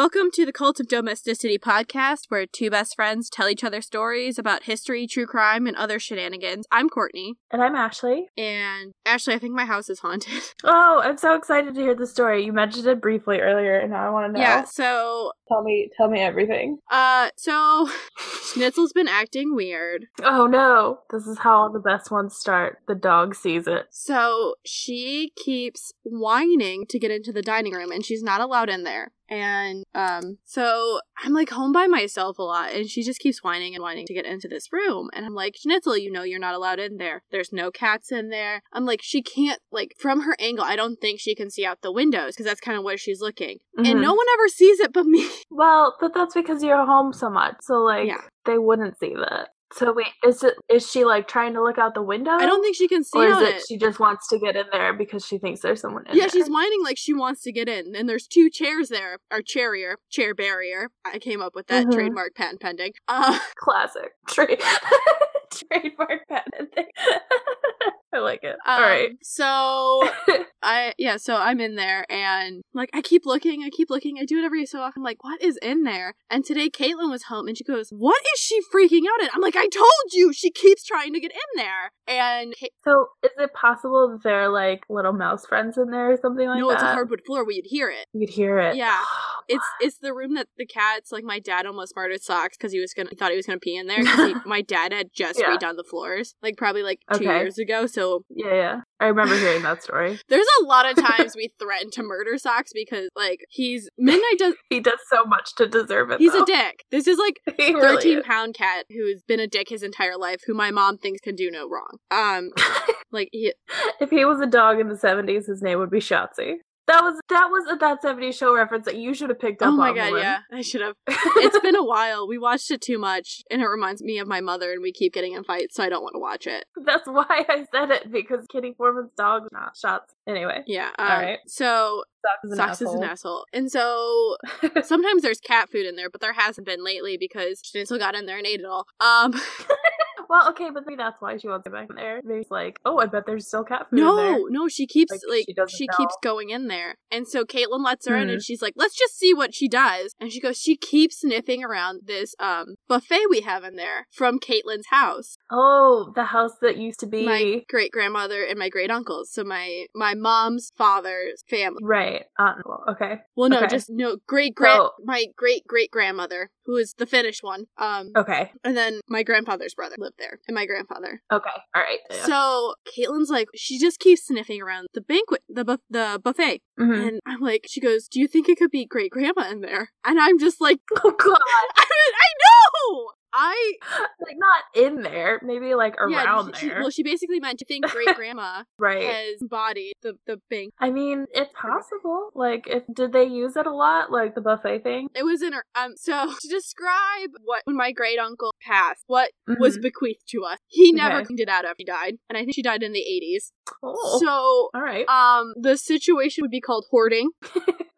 Welcome to the Cult of Domesticity podcast, where two best friends tell each other stories about history, true crime, and other shenanigans. I'm Courtney. And I'm Ashley. And Ashley, I think my house is haunted. Oh, I'm so excited to hear the story. You mentioned it briefly earlier, and now I want to know. Yeah, so tell me, tell me everything. Uh, so Schnitzel's been acting weird. Oh no, this is how all the best ones start. The dog sees it. So she keeps whining to get into the dining room, and she's not allowed in there. And um, so I'm like home by myself a lot, and she just keeps whining and whining to get into this room. And I'm like, Schnitzel, you know you're not allowed in there. There's no cats in there. I'm like, she can't like from her angle. I don't think she can see out the windows because that's kind of where she's looking, mm-hmm. and no one ever sees it but me. Well, but that's because you're home so much. So like, yeah. they wouldn't see that. So wait, is it is she like trying to look out the window? I don't think she can see or is it, it, she just wants to get in there because she thinks there's someone in yeah, there? she's whining like she wants to get in. And there's two chairs there, or chairier, chair barrier. I came up with that mm-hmm. trademark patent pending. Uh classic. Trade trademark patent thing. I like it. Um, All right. So I yeah, so I'm in there and like I keep looking, I keep looking, I do it every so often. I'm like, what is in there? And today Caitlin was home and she goes, What is she freaking out at? I'm like, I told you she keeps trying to get in there. And So is it possible that there are like little mouse friends in there or something like no, that? No, it's a hardwood floor where you'd hear it. You'd hear it. Yeah. it's it's the room that the cats like my dad almost murdered socks because he was gonna he thought he was gonna pee in there because my dad had just yeah. redone the floors like probably like two okay. years ago. So yeah, yeah. I remember hearing that story. There's a lot of times we threaten to murder Socks because like he's Midnight does he does so much to deserve it. He's though. a dick. This is like a 13 really pound cat who's been a dick his entire life, who my mom thinks can do no wrong. Um, like he, if he was a dog in the 70s, his name would be Shotzi. That was that was a that 70s show reference that you should have picked up. Oh my god, woman. yeah, I should have. it's been a while. We watched it too much, and it reminds me of my mother, and we keep getting in fights, so I don't want to watch it. That's why I said it because Kitty Forman's dog not shots. Anyway, yeah. Uh, All right. So Socks is an Socks is an asshole, and so sometimes there's cat food in there, but there hasn't been lately because Schnitzel got in there and ate it all. Um. Well, okay, but maybe that's why she wants to go back in there. Maybe it's like, oh, I bet there's still cat food. No, no, she keeps like, like she, she keeps going in there, and so Caitlin lets her mm. in, and hmm. she's like, let's just see what she does. And she goes, she keeps sniffing around this um buffet we have in there from Caitlin's house. Oh, the house that used to be my great grandmother and my great uncles. So my my mom's father's family. Right. Uncle. Okay. Well, no, okay. just no great great so, my great great grandmother who is the Finnish one. Um. Okay. And then my grandfather's brother lived there, and my grandfather. Okay, all right. Yeah. So Caitlin's like, she just keeps sniffing around the banquet, the bu- the buffet, mm-hmm. and I'm like, she goes, "Do you think it could be great grandma in there?" And I'm just like, "Oh God, I, I know." I like not in there, maybe like around yeah, she, there. Well, she basically meant to think great grandma right has bodied the the thing. I mean, it's possible. Like, if did they use it a lot, like the buffet thing? It was in her. Um, so to describe what when my great uncle passed, what mm-hmm. was bequeathed to us, he never okay. cleaned it out after he died, and I think she died in the eighties. Oh, so all right. Um, the situation would be called hoarding.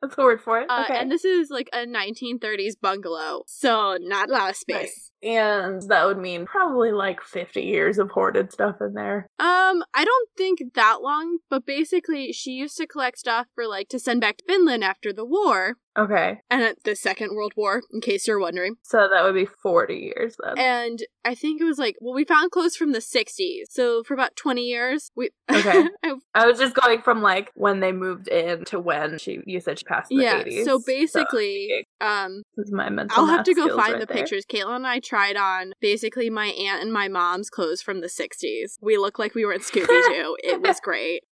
That's the word for it. Uh, okay. And this is like a 1930s bungalow, so not a lot of space. Right. And that would mean probably like 50 years of hoarded stuff in there. Um, I don't think that long, but basically she used to collect stuff for like to send back to Finland after the war. Okay. And at the Second World War, in case you're wondering. So that would be 40 years then. And I think it was like, well, we found clothes from the 60s. So for about 20 years, we. Okay. I was just going from like when they moved in to when she, you said she passed the yeah, 80s. So basically, so, um, this is my mental I'll have to go find right the there. pictures. Caitlin and I tried on basically my aunt and my mom's clothes from the 60s. We look like we were in Scooby Doo. it was great.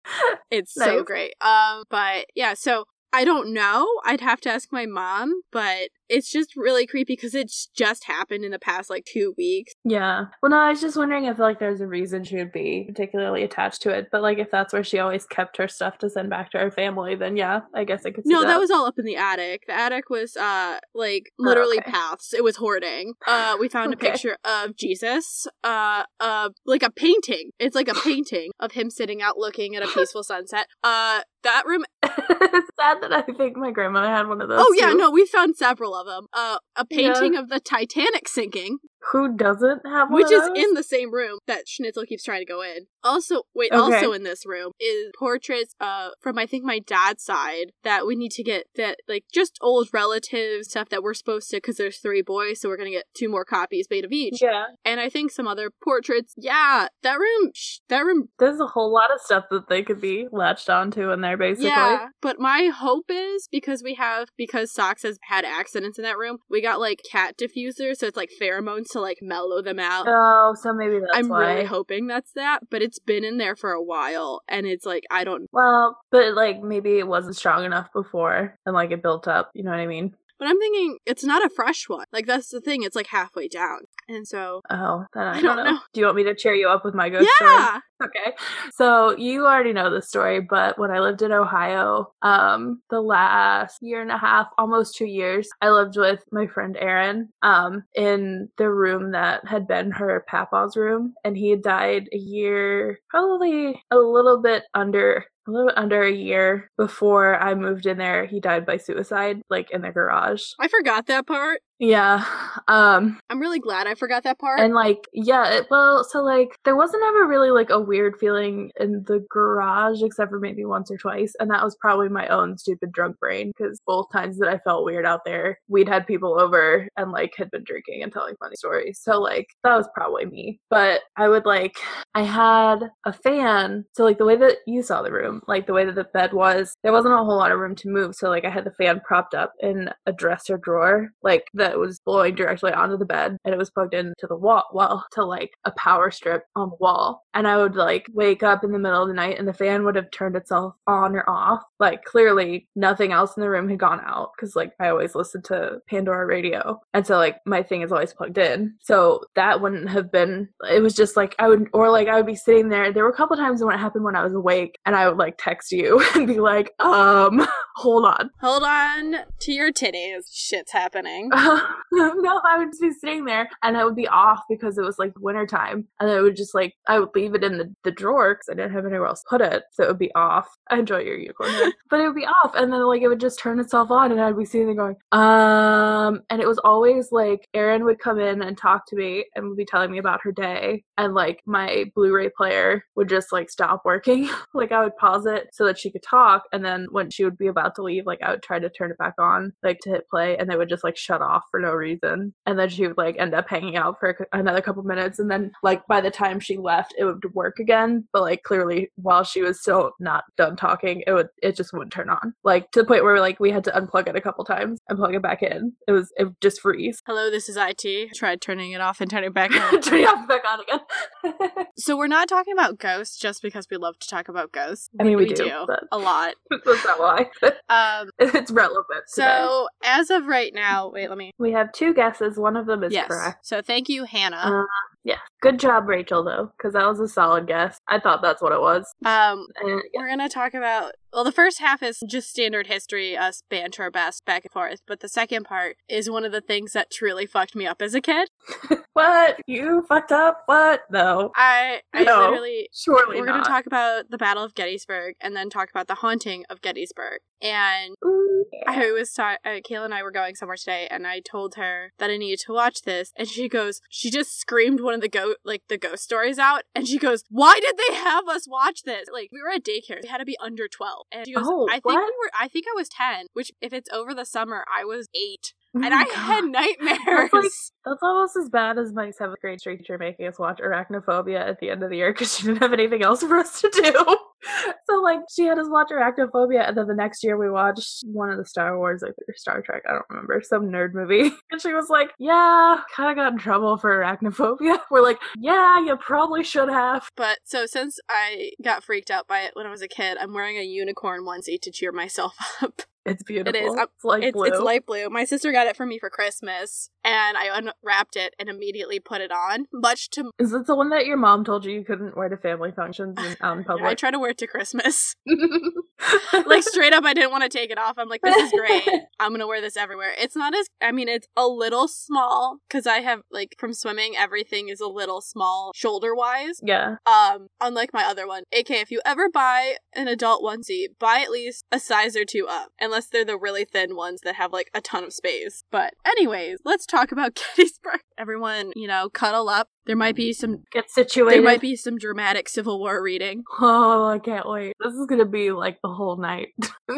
It's nice. so great. Um, but yeah, so I don't know. I'd have to ask my mom, but it's just really creepy because it's just happened in the past like two weeks. Yeah. Well, no, I was just wondering if like there's a reason she would be particularly attached to it. But like if that's where she always kept her stuff to send back to her family, then yeah, I guess I could. no, that. that. was all up in the attic. The attic was uh like literally oh, okay. paths. It was hoarding. Uh, we found okay. a picture of Jesus. Uh, uh, like a painting. It's like a painting of him sitting out looking at a peaceful sunset. Uh, that room. it's sad that I think my grandmother had one of those. Oh yeah, too. no, we found several of them. Uh, a painting yeah. of the Titanic sinking. Who doesn't have one which is in the same room that Schnitzel keeps trying to go in. Also, wait, Okay. also in this room is portraits uh from I think my dad's side that we need to get that like just old relative stuff that we're supposed to because there's three boys, so we're gonna get two more copies made of each. Yeah. And I think some other portraits. Yeah, that room, sh- that room. There's a whole lot of stuff that they could be latched onto in there, basically. Yeah, but my hope is because we have because Socks has had accidents in that room, we got like cat diffusers, so it's like pheromones to like mellow them out. Oh, so maybe that's I'm why. really hoping that's that, but it's been in there for a while, and it's like I don't. Well, but like maybe it wasn't strong enough before and like it built up, you know what I mean? But I'm thinking it's not a fresh one. Like that's the thing; it's like halfway down, and so Oh, then I, I don't, don't know. know. Do you want me to cheer you up with my ghost story? yeah, Okay. So you already know the story, but when I lived in Ohio, um, the last year and a half, almost two years, I lived with my friend Erin, um, in the room that had been her papa's room, and he had died a year, probably a little bit under a little under a year before I moved in there. He died by suicide, like in the garage. I forgot that part. Yeah. Um I'm really glad I forgot that part. and like, yeah, it, well, so like, there wasn't ever really like a weird feeling in the garage, except for maybe once or twice, and that was probably my own stupid drunk brain because both times that I felt weird out there, we'd had people over and like had been drinking and telling funny stories. So like, that was probably me. But I would like, I had a fan, so like the way that you saw the room, like the way that the bed was, there wasn't a whole lot of room to move. So like, I had the fan propped up in a dresser drawer, like that was blowing directly onto the bed, and it was plugged into the wall, well, to like a power strip on the wall. And I would like wake up in the middle of the night, and the fan would have turned itself on or off. Like clearly, nothing else in the room had gone out because like I always listened to Pandora radio, and so like my thing is always plugged in. So that wouldn't have been. It was just like I would, or like I would be sitting there. There were a couple times when it happened when I was awake, and I would like text you and be like, um, hold on. Hold on to your titties. Shit's happening. no, I would just be sitting there and I would be off because it was like wintertime. And I would just like, I would leave it in the, the drawer because I didn't have anywhere else to put it. So it would be off. I enjoy your unicorn hair. but it would be off. And then like it would just turn itself on and I'd be sitting there going, um, and it was always like Erin would come in and talk to me and would be telling me about her day. And like my Blu ray player would just like stop working. like I would pause it so that she could talk. And then when she would be about to leave, like I would try to turn it back on, like to hit play, and they would just like shut off for no reason. And then she would like end up hanging out for another couple minutes. And then like by the time she left, it would work again. But like clearly while she was still not done talking, it would, it just wouldn't turn on. Like to the point where like we had to unplug it a couple times and plug it back in. It was, it just freeze. Hello, this is IT. Tried turning it off and turning it back on. Turn it off back on again. so we're not talking about ghosts just because we love to talk about ghosts. I mean, we do, but- a lot. That's not why. Um, it's relevant. today. so as of right now, wait, let me. we have two guesses. One of them is yes. correct. So thank you, Hannah. Uh, yeah. Good job, Rachel, though, because that was a solid guess. I thought that's what it was. um, And yeah. We're gonna talk about well, the first half is just standard history, us banter our best back and forth. But the second part is one of the things that truly fucked me up as a kid. What? You fucked up? What? No. I I No. literally Surely we're gonna talk about the Battle of Gettysburg and then talk about the haunting of Gettysburg. And Ooh, I was ta- uh, Kayla and I were going somewhere today, and I told her that I needed to watch this, and she goes, she just screamed one of the go like the ghost stories out, and she goes, "Why did they have us watch this? Like we were at daycare, we had to be under twelve." And she goes, Oh, "I think what? we were, I think I was ten, which if it's over the summer, I was eight, Oh and I God. had nightmares." like- That's almost as bad as my seventh grade teacher making us watch Arachnophobia at the end of the year because she didn't have anything else for us to do. so like she had us watch Arachnophobia, and then the next year we watched one of the Star Wars, like or Star Trek, I don't remember, some nerd movie. And she was like, "Yeah, kind of got in trouble for Arachnophobia." We're like, "Yeah, you probably should have." But so since I got freaked out by it when I was a kid, I'm wearing a unicorn onesie to cheer myself up. It's beautiful. is. I'm- It's like it's, blue. it's light blue. My sister got it for me for Christmas, and I unwrapped it and immediately put it on. Much to Is it the one that your mom told you you couldn't wear to family functions and out in public? I try to wear it to Christmas. like straight up, I didn't want to take it off. I'm like, this is great. I'm gonna wear this everywhere. It's not as I mean, it's a little small because I have like from swimming, everything is a little small shoulder wise. yeah. Um, unlike my other one. AK, if you ever buy an adult onesie, buy at least a size or two up. Unless unless they're the really thin ones that have like a ton of space. But anyways, let's talk about Gettysburg. Everyone, you know, cuddle up. There might be some Get situated. there might be some dramatic Civil War reading. Oh, I can't wait. This is gonna be like the whole night.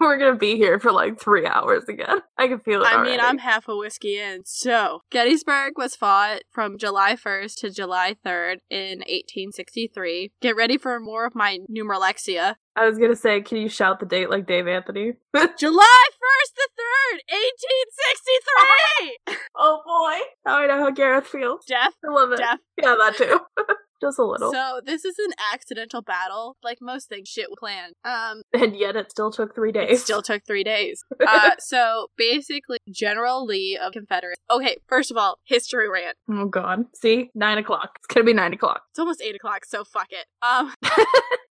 We're gonna be here for like three hours again. I can feel it. I mean. I'm half a whiskey in. So, Gettysburg was fought from July 1st to July 3rd in 1863. Get ready for more of my numeralexia. I was gonna say, can you shout the date like Dave Anthony? July 1st to 3rd, 1863! oh boy. Now I know how Gareth feels. Death, Yeah, that too. Just a little. So, this is an accidental battle. Like most things, shit planned. Um, and yet it still took three It days. still took three days. Uh, so basically, General Lee of Confederates. Okay, first of all, history rant. oh god. See? Nine o'clock. It's gonna be nine o'clock. It's almost eight o'clock, so fuck it. Um,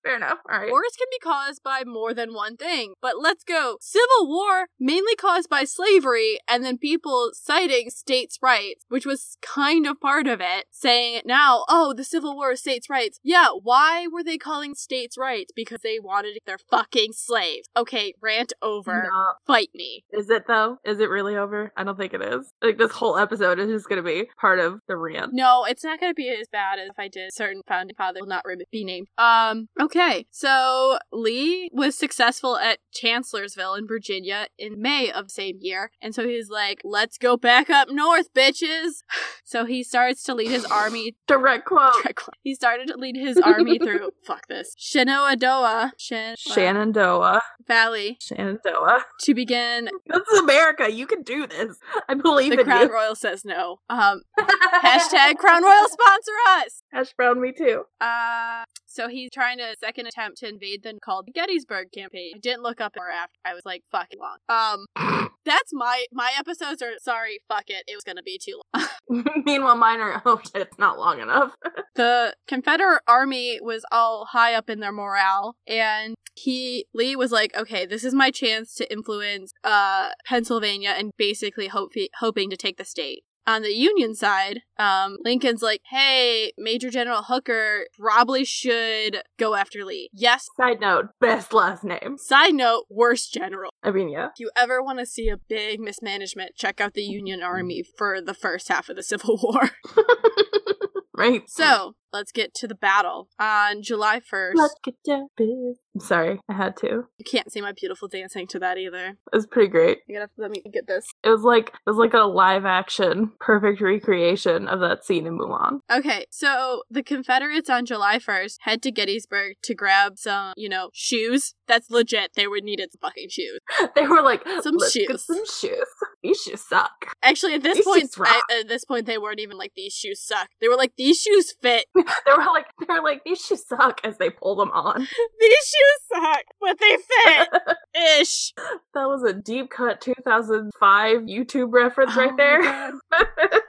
Fair enough. Alright. wars can be caused by more than one thing, but let's go. Civil War mainly caused by slavery, and then people citing states' rights, which was kind of part of it, saying now, oh, the Civil War states' rights. Yeah, why were they calling states' rights? Because they wanted their fucking slaves. Okay, rant over. No. Fight me. Is it though? Is it really over? I don't think it is. Like this whole episode is just gonna be part of the rant. No, it's not to be as bad as if I did certain founding father will not be named. Um, okay. So Lee was successful at Chancellorsville in Virginia in May of the same year. And so he's like, let's go back up north, bitches. So he starts to lead his army. Direct quote. He started to lead his army through, fuck this, Shenandoah, Shen- Shenandoah. Valley Shenandoah. to begin. This is America. You can do this. I believe The Crown you. Royal says no. Um, hashtag Crown Royal sponsor us. Hash brown me too. Uh, so he's trying to second attempt to invade the called Gettysburg campaign. I didn't look up or after. I was like, fucking long. Um, that's my my episodes are sorry. Fuck it. It was gonna be too long. Meanwhile, mine are oh shit, it's not long enough. the Confederate army was all high up in their morale, and he Lee was like, okay, this is my chance to influence uh Pennsylvania and basically hope hoping to take the state. On the Union side, um, Lincoln's like, hey, Major General Hooker probably should go after Lee. Yes. Side note, best last name. Side note, worst general. I mean, yeah. If you ever want to see a big mismanagement, check out the Union Army for the first half of the Civil War. right. So, let's get to the battle. On July 1st, Let's get down biz. I'm sorry, I had to. you can't see my beautiful dancing to that either. It was pretty great. You gotta let me get this. It was like it was like a live action, perfect recreation of that scene in Mulan. Okay, so the Confederates on July 1st head to Gettysburg to grab some, you know, shoes. That's legit. They would needed some fucking shoes. They were like, Some shoes." some shoes. These shoes suck. Actually, at this These point. I- at this point, they weren't even like these shoes suck. They were like these shoes fit. They were like, they were like, these shoes suck as they pull them on. these shoes suck, but they fit. Ish. That was a deep cut 2005 YouTube reference Oh right there.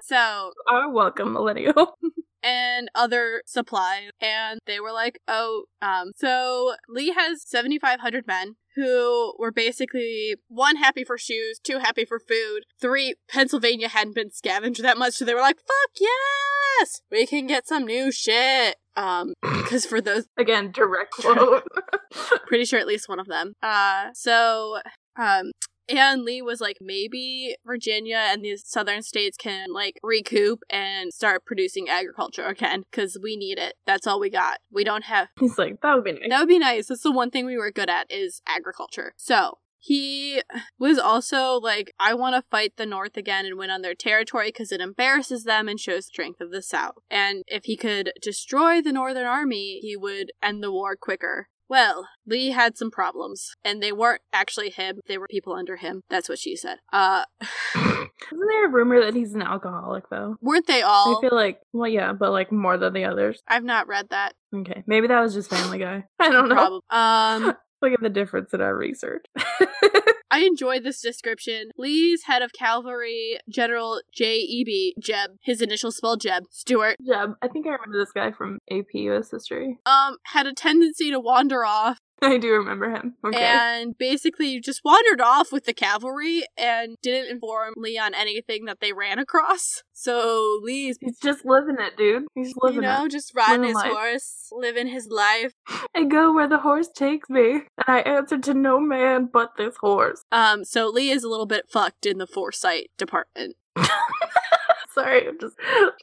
So Are welcome, millennial. And other supplies. And they were like, oh, um, so Lee has 7,500 men who were basically one happy for shoes, two happy for food, three Pennsylvania hadn't been scavenged that much, so they were like, fuck yes, we can get some new shit. Um, because for those, Again, direct quote. pretty sure at least one of them. Uh, so, um, and Lee was like, maybe Virginia and these southern states can like recoup and start producing agriculture again because we need it. That's all we got. We don't have. He's like, that would be nice. That would be nice. That's the one thing we were good at is agriculture. So he was also like, I want to fight the North again and win on their territory because it embarrasses them and shows strength of the South. And if he could destroy the Northern Army, he would end the war quicker. Well, Lee had some problems, and they weren't actually him, they were people under him. That's what she said. Uh, Isn't there a rumor that he's an alcoholic though? weren't they all? I feel like, well, yeah, but like more than the others. I've not read that. Okay, maybe that was just Family Guy. I don't know. Um, Look at the difference in our research. I enjoyed this description. Lee's head of cavalry, General J.E.B. Jeb, his initial spelled Jeb, Stuart, Jeb, I think I remember this guy from AP US history. um, had a tendency to wander off I do remember him. Okay. and basically just wandered off with the cavalry and didn't inform Lee on anything that they ran across. So Lee's, He's just living it, dude. He's living it. you know, just riding Living his life. horse, living his life. it. I go where the horse takes me, and I answer to no man but this horse. Um, so Lee is a little bit fucked in the foresight department. Sorry, I'm just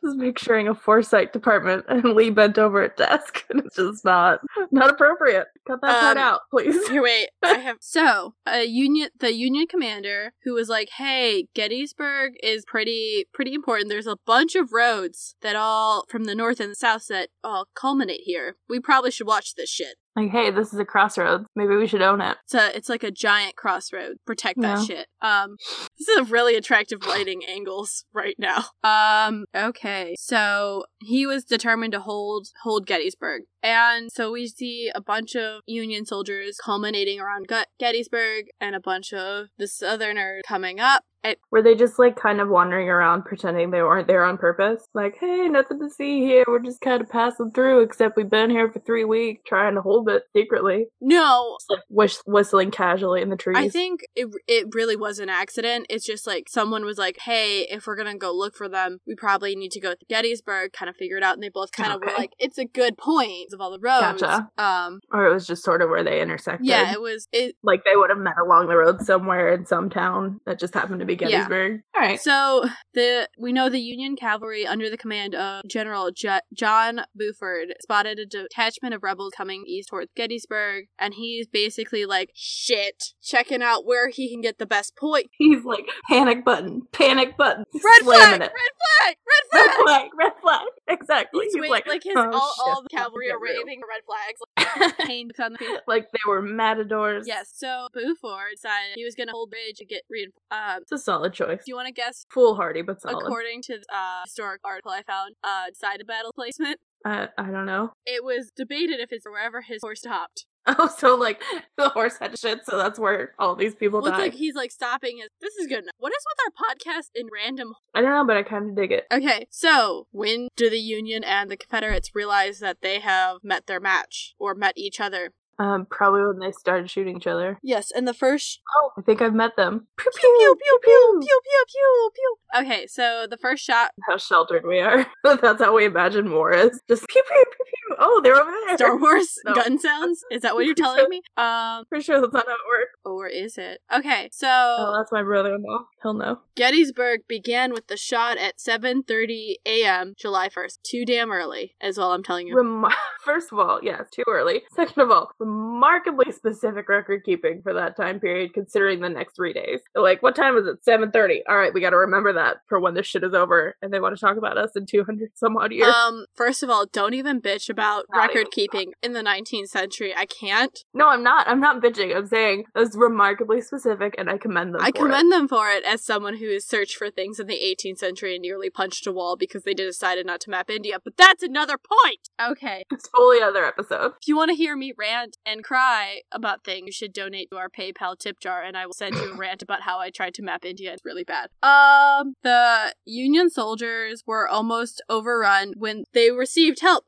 just picturing a foresight department and Lee bent over at desk, and it's just not not appropriate. Cut that part Um, out, please. Here, wait. I have so a union, the Union commander who was like, "Hey, Gettysburg is pretty pretty important. There's a bunch of roads that all from the north and the south that all culminate here. We probably should watch this shit. Like, hey, this is a crossroads. Maybe we should own it. It's a, it's like a giant crossroad. Protect that Yeah. shit. Um, this is a really attractive lighting angles right now. Um, okay, so he was determined to hold hold Gettysburg, and so we see a bunch of Union soldiers culminating around Gettysburg, and a bunch of the Southerners coming up. It, Were they just like kind of wandering around pretending they weren't there on purpose? Like, hey, nothing to see here. We're just kind of passing through, except we've been here for three weeks trying to hold it secretly. no, Just like whist- whistling casually in the trees. I think it it really was an accident. It's just like someone was like, "Hey, if we're gonna go look for them, we probably need to go to Gettysburg." Kind of figure it out, and they both kind of were like, "It's a good point of all the roads." Gotcha. Um, Or it was just sort of where they intersected. yeah, it was it. Like they would have met along the road somewhere in some town that just happened to be Yeah. Gettysburg. All right. So the we know the Union cavalry under the command of General J- John Buford spotted a detachment of rebels coming east towards Gettysburg, and he's basically like, "Shit," checking out where he can get the best point. He's like, panic button, panic button. Red flag, slamming red flag, red Red flag. flag, red flag. Exactly. He's, He's, wait- like, like, his "Oh, all, all the cavalry are real." Waving red flags, like painted on the field. like they were matadors. Yes. So Buford decided he was gonna hold bridge and get reinforced. Um, It's a solid choice. do you want to guess? Foolhardy, but solid. According to the uh, historic article I found, uh, of battle placement, I, I don't know. it was debated if it's wherever his horse stopped. Oh, so like the horse had shit, so that's where all these people it's died. like he's like stopping his. This is good enough. What is with our podcast in random? I don't know, but I kind of dig it. Okay, so when do the Union and the Confederates realize that they have met their match or met each other? Um, probably when they started shooting each other. Yes, and the first. Oh, I think I've met them. Pew pew pew pew pew pew pew pew. pew. Okay, so the first shot. How sheltered we are. That's how we imagine war is. Just pew pew pew pew. Oh, they're over there. Star Wars no. gun sounds. Is that what you're telling me? Um, for sure that's not how it works. Or is it? Okay, so. Oh, that's my brother-in-law. He'll know. Gettysburg began with the shot at 7:30 a.m. July 1st. Too damn early, is all I'm telling you. First of all, yes, too early. Second of all remarkably specific record keeping for that time period, considering the next three days. They're like, what time is it? Seven thirty. All right, we got to remember that for when this shit is over, and they want to talk about us in two hundred some odd years. Um, first of all, don't even bitch about Not record keeping in the 19th century. I can't. no, I'm not. I'm not bitching. I'm saying that's remarkably specific, and I commend them. I for it. commend them for it as someone who has searched for things in the 18th century and nearly punched a wall because they decided not to map India. But that's another point. Okay. It's totally other episode. If you want to hear me rant and cry about things, you should donate to our PayPal tip jar, and I will send you a rant about how I tried to map India. It's really bad. Um, the Union soldiers were almost overrun when they received help.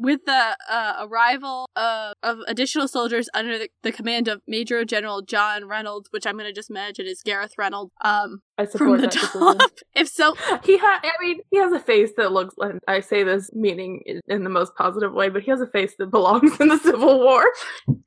With the uh, arrival of, of additional soldiers under the, the command of Major General John Reynolds, which I'm going to just imagine is Gareth Reynolds, um, I from the that decision. top. if so, He ha I mean, he has a face that looks like I say this meaning in, the most positive way, but he has a face that belongs in the Civil War.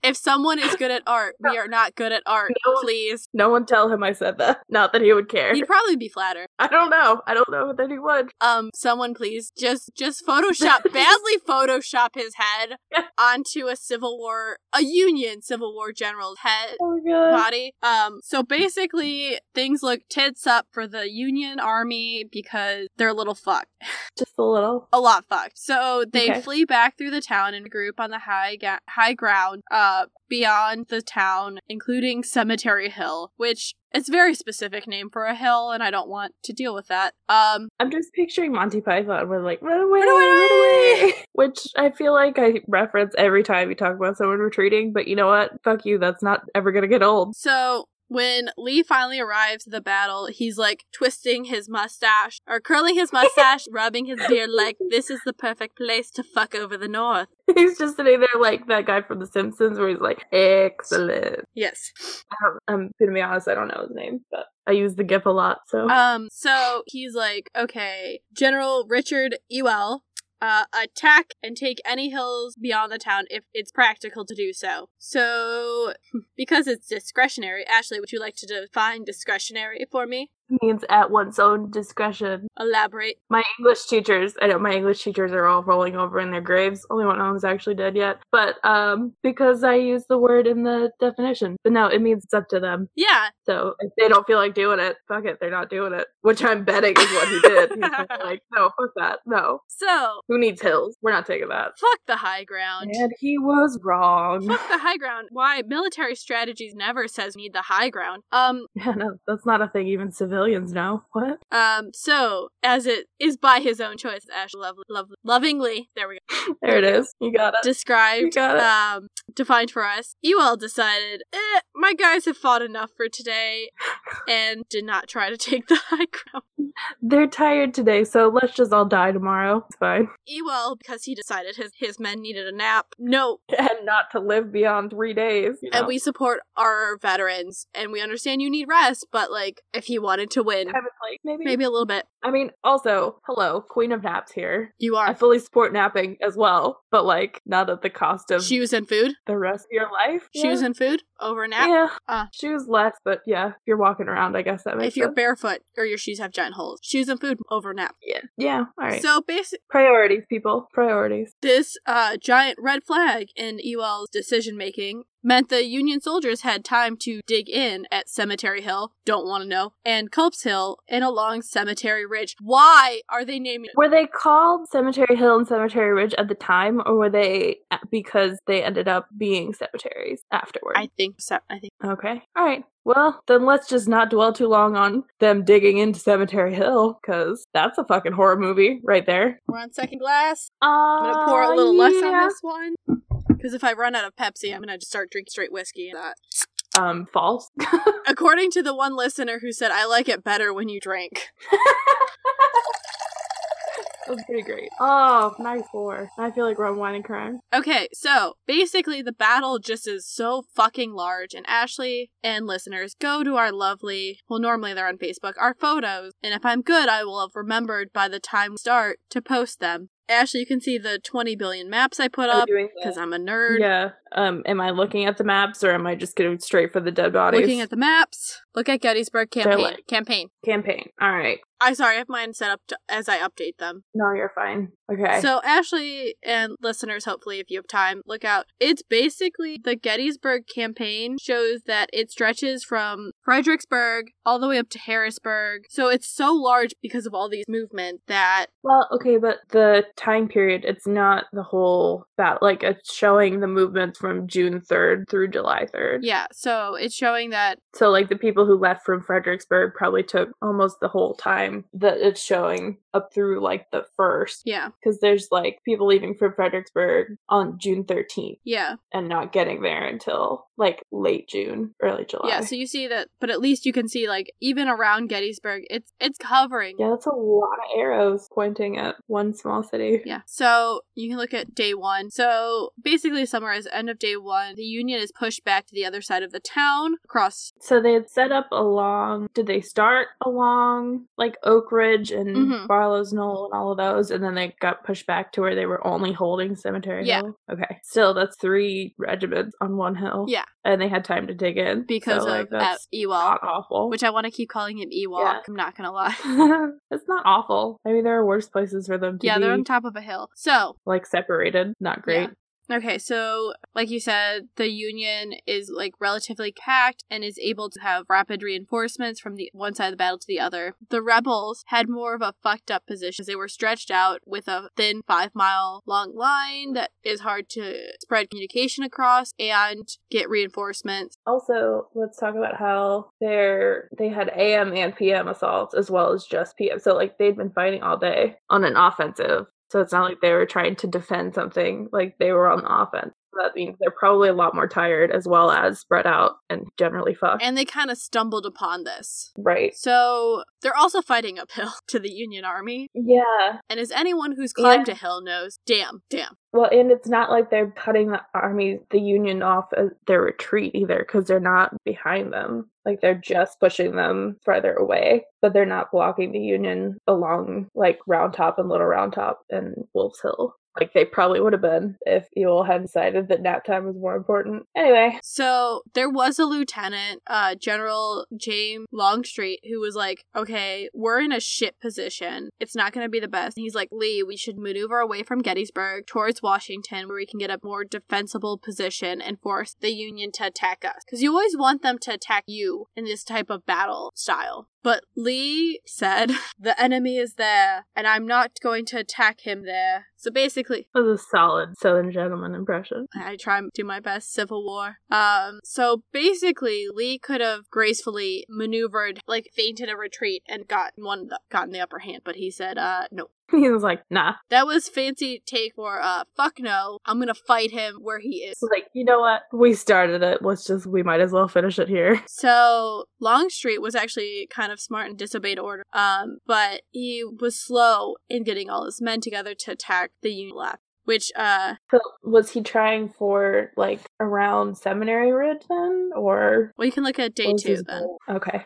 if someone is good at art, we are not good at art. No one- Please. No one tell him I said that. Not that he would care. He'd probably be flattered. I don't know. I don't know that he would. Um, someone please just just Photoshop badly Photoshop his head onto a Civil War, a Union Civil War general's head Oh my god. body. Um, so basically things look tits up for the Union Army because they're a little fucked, Just a little. a lot fucked. So they Okay. flee back through the town and a group on the high ga- high ground, uh, beyond the town, including Cemetery Hill, which it's a very specific name for a hill, and I don't want to deal with that. Um, I'm just picturing Monty Python with like run away, Run away, run away! which I feel like I reference every time we talk about someone retreating. But you know what? Fuck you. That's not ever gonna get old. So When Lee finally arrives at the battle, he's like twisting his mustache or curling his mustache, rubbing his beard like this is the perfect place to fuck over the North. he's just sitting there like that guy from The Simpsons, where he's like, "Excellent." Yes. I am gonna be honest, I don't know his name, but I use the GIF a lot. So Um, so he's like, okay, General Richard Ewell, uh, attack and take any hills beyond the town if it's practical to do so. So, because it's discretionary, Ashley, would you like to define discretionary for me? Means at one's own discretion. Elaborate. My English teachers, I know my English teachers are all rolling over in their graves. Only one of them's actually dead yet. But um because I use the word in the definition. But no, it means it's up to them. Yeah, So if they don't feel like doing it, fuck it, they're not doing it. Which I'm betting is what he did. He's like, no, fuck that. No. so Who needs hills? We're not taking that. fuck the high ground. And he was wrong. Fuck the high ground. Why? Military strategies never says need the high ground. Um, Yeah, no, that's not a thing even civilians know. What? um, so as it is by his own choice, Ash lovely, lov lovingly, there we go. There it is. You got it. described, You got it. um, defined for us. Ewell decided, eh, my guys have fought enough for today, and did not try to take the high ground. They're tired today, so let's just all die tomorrow. It's fine. Ewell, because he decided his his men needed a nap. No, And not to live beyond three days. you and we support our veterans, and we understand you need rest, but like, if you wanted to win, Time and place, maybe. maybe a little bit, I mean, also, hello, Queen of Naps here. you are. I fully support napping as well, but like not at the cost of shoes and food, the rest of your life. shoes and food over a nap. Yeah, Ah. shoes less, but yeah, if you're walking around, I guess that makes If you're sense. barefoot or your shoes have giant holes, shoes and food over a nap. yeah, yeah. All right. So basically. Priorities, people. Priorities. This uh, giant red flag in Ewell's decision making meant the Union soldiers had time to dig in at Cemetery Hill, don't want to know, and Culp's Hill, and along Cemetery Ridge. Why are they naming Were they called Cemetery Hill and Cemetery Ridge at the time, or were they because they ended up being cemeteries afterward? I think so. I think Okay. All right. Well, then let's just not dwell too long on them digging into Cemetery Hill, because that's a fucking horror movie right there. we're on second glass. Uh, I'm gonna pour a little less on this one. Because if I run out of Pepsi, I'm gonna just start drinking straight whiskey. and That. Um, false. According to the one listener who said, I like it better when you drink. That's pretty great. Oh, nice pour. I feel like rum, wine, and crime. Okay, so basically the battle just is so fucking large, and Ashley and listeners go to our lovely, well, normally they're on Facebook, our photos, and if I'm good, I will have remembered by the time we start to post them. Ashley, you can see the 20 billion maps I put up because? I'm a nerd. Yeah. Um, am I looking at the maps or am I just going straight for the dead bodies? Looking at the maps, look at Gettysburg campaign. like- campaign. campaign. All right. I sorry, I have mine set up to, as I update them. No, you're fine. Okay. So, Ashley and listeners, hopefully, if you have time, look out. It's basically the Gettysburg campaign shows that it stretches from Fredericksburg all the way up to Harrisburg. So, it's so large because of all these movements that, well, okay, but the time period, it's not the whole battle. Like, it's showing the movements from June 3rd through July 3rd. yeah, so it's showing that, So, like, the people who left from Fredericksburg probably took almost the whole time that it's showing up through, like, the first. yeah, Because there's, like, people leaving from Fredericksburg on June 13th yeah, and not getting there until, like, late June, early July. yeah. So you see that, but at least you can see, like, even around Gettysburg, it's it's covering. Yeah, that's a lot of arrows pointing at one small city. Yeah. So you can look at day one. So basically, summarize, end of day one, the Union is pushed back to the other side of the town across. So they had set up along. Did they start along like Oak Ridge and Mhm. Barlow's Knoll and all of those, and then they got pushed back to where they were only holding Cemetery Yeah. Hill? Okay. Still, that's three regiments on one hill. Yeah. and they had time to dig in because so, like, of that's Ewell, not awful. which I want to keep calling him Ewok. Yeah. I'm not gonna lie. it's not awful. I mean, there are worse places for them to yeah, be they're on top of a hill. So like separated. Not great. Okay, so like you said, the Union is like relatively packed and is able to have rapid reinforcements from the one side of the battle to the other. The rebels had more of a fucked up position. They were stretched out with a thin five mile long line that is hard to spread communication across and get reinforcements. Also, let's talk about how they're they had AM and PM assaults as well as just PM. So like they'd been fighting all day on an offensive. So it's not like they were trying to defend something, like they were on offense. That means they're probably a lot more tired as well as spread out and generally fucked. And they kind of stumbled upon this. right. So they're also fighting uphill to the Union Army. Yeah. And as anyone who's climbed Yeah. a hill knows, damn, damn. Well, and it's not like they're cutting the army, the Union off their retreat either, because they're not behind them. Like they're just pushing them farther away, but they're not blocking the Union along like Round Top and Little Round Top and Wolf's Hill. Like they probably would have been if Ewell had decided that nap time was more important. Anyway, So there was a lieutenant, uh, General James Longstreet, who was like, "Okay, we're in a shit position. It's not going to be the best." He's like, "Lee, we should maneuver away from Gettysburg towards Washington, where we can get a more defensible position and force the Union to attack us. Because you always want them to attack you in this type of battle style." But Lee said, "The enemy is there, and I'm not going to attack him there." So basically, that was a solid Southern gentleman impression. I try and do my best Civil War. Um, so basically, Lee could have gracefully maneuvered, like feinted a retreat and got one gotten the upper hand, but he said, "Uh, no." He was like, nah. That was fancy take for uh, fuck no. I'm gonna fight him where he is. Like, you know what? We started it. Let's just, we might as well finish it here. So Longstreet was actually kind of smart and disobeyed order. Um, but he was slow in getting all his men together to attack the Union left. Which uh So, was he trying for like around Seminary Ridge then, or well you can look at day two then. goal? Okay.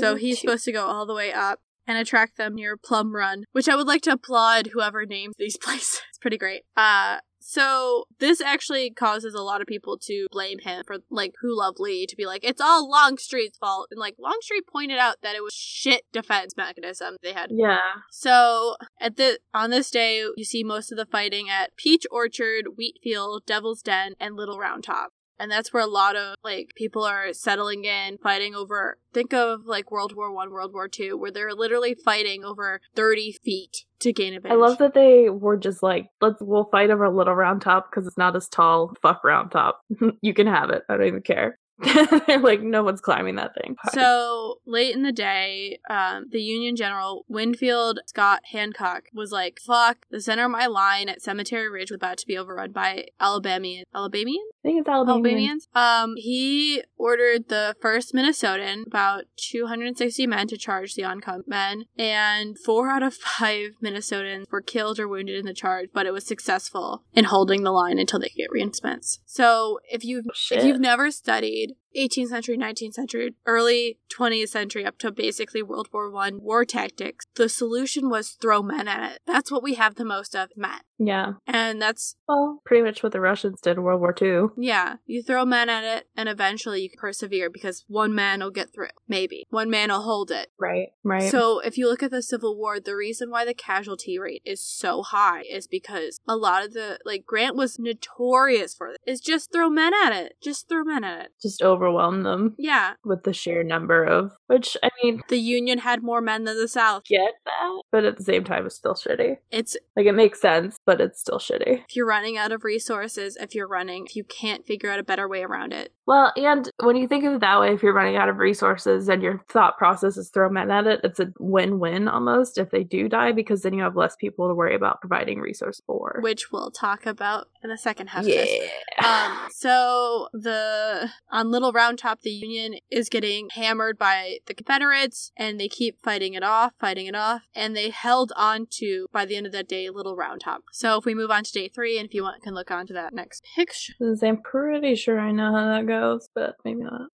So he's two. supposed to go all the way up and attract them near Plum Run, which I would like to applaud whoever names these places. It's pretty great. Uh so this actually causes a lot of people to blame him for like who love Lee to be like it's all Longstreet's fault and like Longstreet pointed out that it was shit defense mechanism they had. Yeah. So at the on this day you see most of the fighting at Peach Orchard, Wheatfield, Devil's Den, and Little Round Top. And that's where a lot of like people are settling in, fighting over. Think of like World War One, World War Two, where they're literally fighting over thirty feet to gain I love that they were just like, let's we'll fight over a Little Round Top because it's not as tall. Fuck Round Top. you can have it. I don't even care. They're like, no one's climbing that thing. So late in the day, um, the Union General Winfield Scott Hancock was like, "Fuck, the center of my line at Cemetery Ridge was about to be overrun by Alabamian, Alabamian, I think it's Alabama. Albanians." Um, he ordered the first Minnesotan, about 260 men, to charge the oncoming men, and four out of five Minnesotans were killed or wounded in the charge, but it was successful in holding the line until they could get reinforcements. So if you Shit. if you've never studied made 18th century, 19th century, early 20th century up to basically World War One war tactics, the solution was throw men at it. That's what we have the most of, men. yeah. And that's Well, pretty much what the Russians did in World War II. yeah, you throw men at it and eventually you persevere because one man will get through. Maybe. One man will hold it. Right. Right. So, if you look at the Civil War, the reason why the casualty rate is so high is because a lot of the like Grant was notorious for it. Is just throw men at it. Just throw men at it. just overwhelm them Yeah, with the sheer number of which I mean the Union had more men than the South. get that, but at the same time it's still shitty. It's Like it makes sense, but it's still shitty. if you're running out of resources, if you're running, if you can't figure out a better way around it. Well, and when you think of it that way, if you're running out of resources and your thought process is throw men at it, it's a win-win almost if they do die because then you have less people to worry about providing resource for. Which we'll talk about in the second half of this. yeah. Um, so the on Little Round Top, the Union is getting hammered by the Confederates, and they keep fighting it off, fighting it off, and they held on to by the end of that day Little Round Top. So if we move on to day three, and if you want, can look on to that next picture. I'm pretty sure I know how that goes, but maybe not.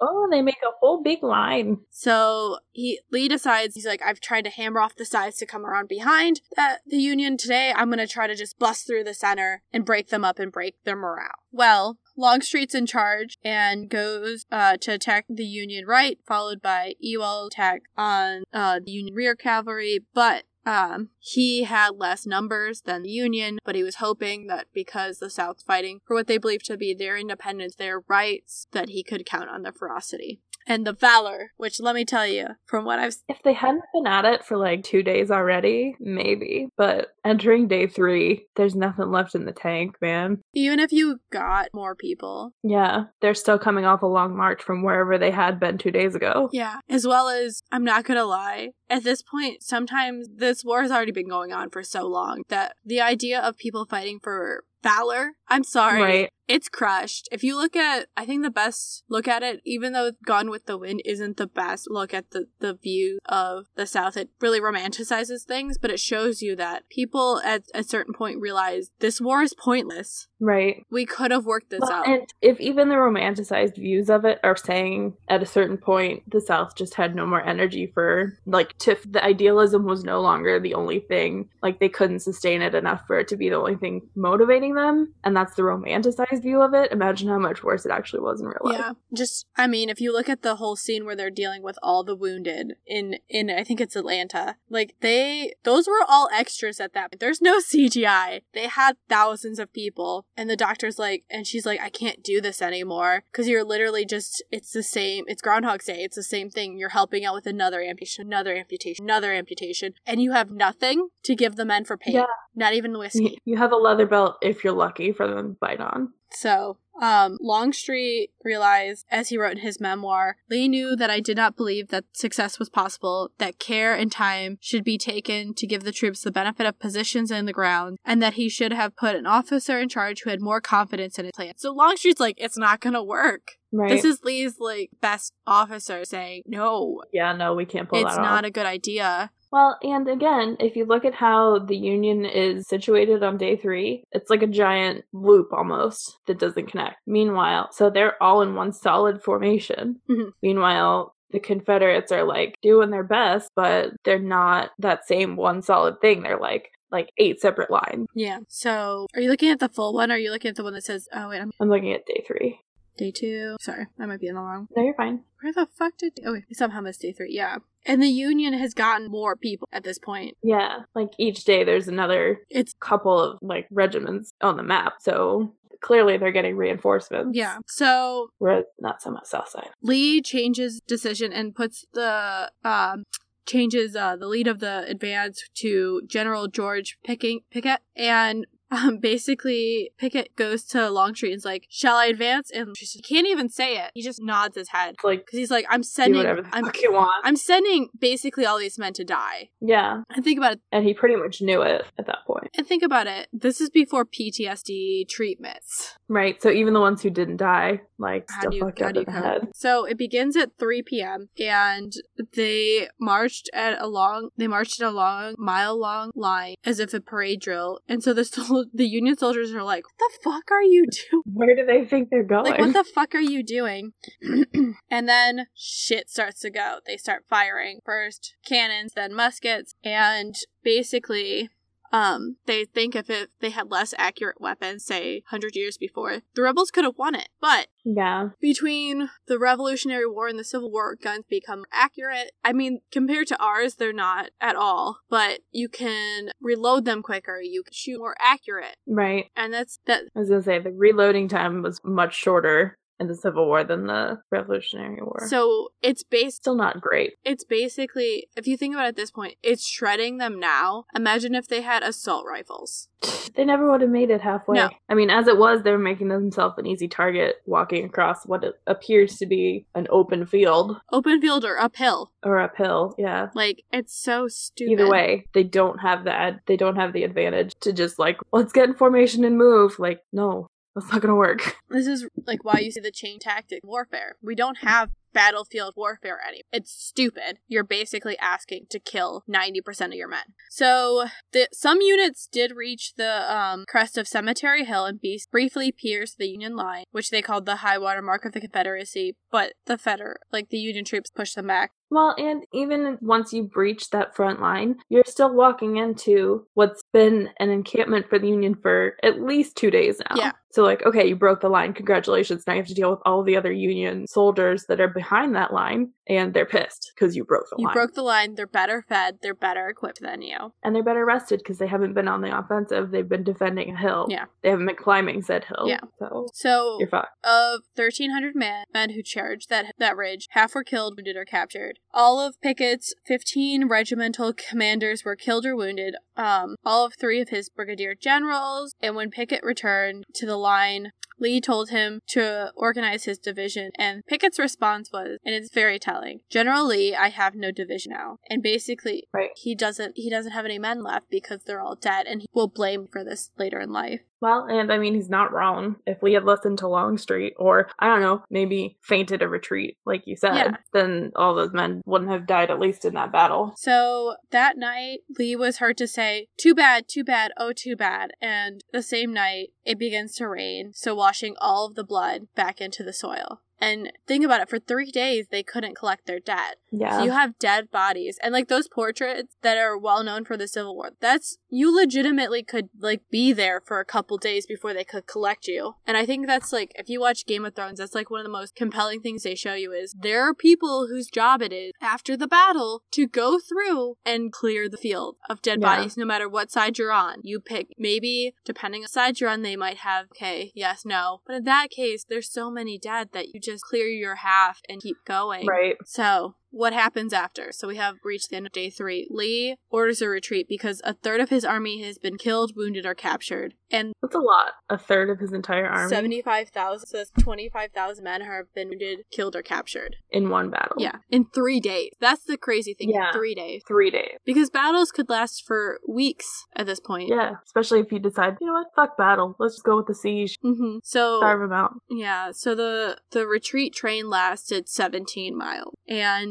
Oh, they make a whole big line. So he Lee decides he's like, I've tried to hammer off the sides to come around behind the, the Union today. I'm gonna try to just bust through the center and break them up and break their morale. Well, Longstreet's in charge and goes uh, to attack the Union right, followed by Ewell attack on uh, the Union rear cavalry, but um, he had less numbers than the Union, but he was hoping that because the South's fighting for what they believed to be their independence, their rights, that he could count on their ferocity and the valor, which let me tell you, from what I've If they hadn't been at it for like two days already, maybe. But entering day three, there's nothing left in the tank, man. even if you got more people, Yeah, they're still coming off a long march from wherever they had been two days ago. yeah, as well as I'm not gonna lie, at this point, sometimes this war has already been going on for so long that the idea of people fighting for Valor. I'm sorry. Right. It's crushed. If you look at, I think the best look at it, even though Gone with the Wind isn't the best look at the, the view of the South, it really romanticizes things, but it shows you that people at a certain point realize this war is pointless. Right. We could have worked this Well, out. and if even the romanticized views of it are saying at a certain point the South just had no more energy for like to the idealism was no longer the only thing like they couldn't sustain it enough for it to be the only thing motivating them and that's the romanticized view of it imagine how much worse it actually was in real life Yeah, just I mean, if you look at the whole scene where they're dealing with all the wounded in in I think it's Atlanta, like they those were all extras at that. point. There's no CGI. They had thousands of people, and the doctor's like, and she's like, I can't do this anymore because you're literally just it's the same. It's Groundhog Day. It's the same thing. You're helping out with another amputation, another amputation, another amputation, and you have nothing to give the men for pain. Yeah. Not even whiskey. you have a leather belt if you're lucky for them to bite on So, um, Longstreet realized, as he wrote in his memoir, Lee knew that I did not believe that success was possible, that care and time should be taken to give the troops the benefit of positions in the ground, and that he should have put an officer in charge who had more confidence in his plan. So Longstreet's like, it's not gonna work. right This is Lee's like best officer saying, no, yeah no we can't pull it's that not off a good idea. Well, and again, if you look at how the Union is situated on day three, it's like a giant loop almost that doesn't connect. Meanwhile, so they're all in one solid formation. Mhm. Meanwhile, the Confederates are like doing their best, but they're not that same one solid thing. They're like like eight separate lines. Yeah. So, are you looking at the full one, or are you looking at the one that says, oh wait, I'm I'm looking at day three. Day two? Sorry, I might be in the wrong No, you're fine. Where the fuck did? Oh, wait, somehow missed day three. Yeah, and the Union has gotten more people at this point. Yeah, like each day there's another It's a couple of like regiments on the map. So clearly they're getting reinforcements. yeah. So Whereas not so much south side. Lee changes decision and puts the um changes uh the lead of the advance to General George Picking Pickett and. Um, basically, Pickett goes to Longstreet and is like, "Shall I advance?" And she can't even say it. He just nods his head like because he's like, "I'm sending, I'm, fuck you want. I'm sending basically all these men to die." Yeah, And think about it. and he pretty much knew it at that point, And think about it. This is before PTSD treatments. Right? So even the ones who didn't die, like, How still you, fucked up in the head. So it begins at 3 p.m. and they marched at a long, they marched in a long, mile long line as if a parade drill. And so the sol- the Union soldiers are like, "What the fuck are you doing? Where do they think they're going? Like, what the fuck are you doing?" and then shit starts to go. They start firing first cannons, then muskets, and basically um they think if it, they had less accurate weapons say 100 years before the rebels could have won it. But yeah, between the revolutionary war and the civil war guns become accurate. I mean compared to ours they're not at all but you can reload them quicker. You can shoot more accurate. Right. and that's that I was gonna say the reloading time was much shorter in the Civil War than the Revolutionary War. so it's based still not great. it's basically if you think about it at this point it's shredding them now imagine if they had assault rifles They never would have made it halfway. No. I mean, as it was, they were making themselves an easy target walking across what appears to be an open field open field or uphill or uphill. Yeah. like it's so stupid Either way, they don't have that. They don't have the advantage to just like, let's get in formation and move. Like, no, that's not gonna work. This is like why you see the chain tactic warfare. We don't have battlefield warfare anymore. It's stupid. You're basically asking to kill 90% of your men. So, the, some units did reach the um, crest of Cemetery Hill and be, briefly pierce the Union line, which they called the high water mark of the Confederacy, but the Feder, like the Union troops pushed them back. Well, and even once you breach that front line, you're still walking into what's been an encampment for the Union for at least two days now. Yeah. So, like, okay, you broke the line. Congratulations. Now you have to deal with all the other Union soldiers that are behind that line, and they're pissed because you broke the You line. broke the line, they're better fed, they're better equipped than you. and they're better rested because they haven't been on the offensive. They've been defending a hill. Yeah. They haven't been climbing said hill. Yeah. So, So, you're fucked. Of 1,300 men, men who charged that, that ridge, half were killed, wounded, or captured. All of Pickett's 15 regimental commanders were killed or wounded, um, all of three of his brigadier generals, and when Pickett returned to the line, Lee told him to organize his division, and Pickett's response was, and it's very telling, General Lee, I have no division now. And basically, Right. he doesn't he doesn't have any men left because they're all dead, and he will blame for this later in life. Well, and I mean, he's not wrong. If we had listened to Longstreet, or I don't know, maybe fainted a retreat, like you said, Yeah. then all those men wouldn't have died at least in that battle. So that night, Lee was heard to say, Too bad, too bad, oh, too bad. And the same night, it begins to rain, so washing all of the blood back into the soil. And think about it, for three days, they couldn't collect their dead. Yeah. So you have dead bodies. And like those portraits that are well known for the Civil War, that's, you legitimately could like be there for a couple days before they could collect you. And I think that's like, if you watch Game of Thrones, that's like one of the most compelling things they show you is there are people whose job it is after the battle to go through and clear the field of dead Yeah. bodies, no matter what side you're on. You pick, maybe depending on side you're on, they might have, okay, yes, no. But in that case, there's so many dead that you just clear your half and keep going. right. So, what happens after? So, we have reached the end of day three. Lee orders a retreat because a third of his army has been killed, wounded, or captured. And That's a lot. A third of his entire army 75,000, so that's 25,000 men have been wounded, killed, or captured. in one battle. Yeah, in three days. That's the crazy thing. Yeah. Three days. Three days. Because battles could last for weeks at this point. Yeah. Especially if you decide, you know what, fuck battle. Let's just go with the siege. hmm So, Starve him out. Yeah, so the the retreat train lasted 17 miles,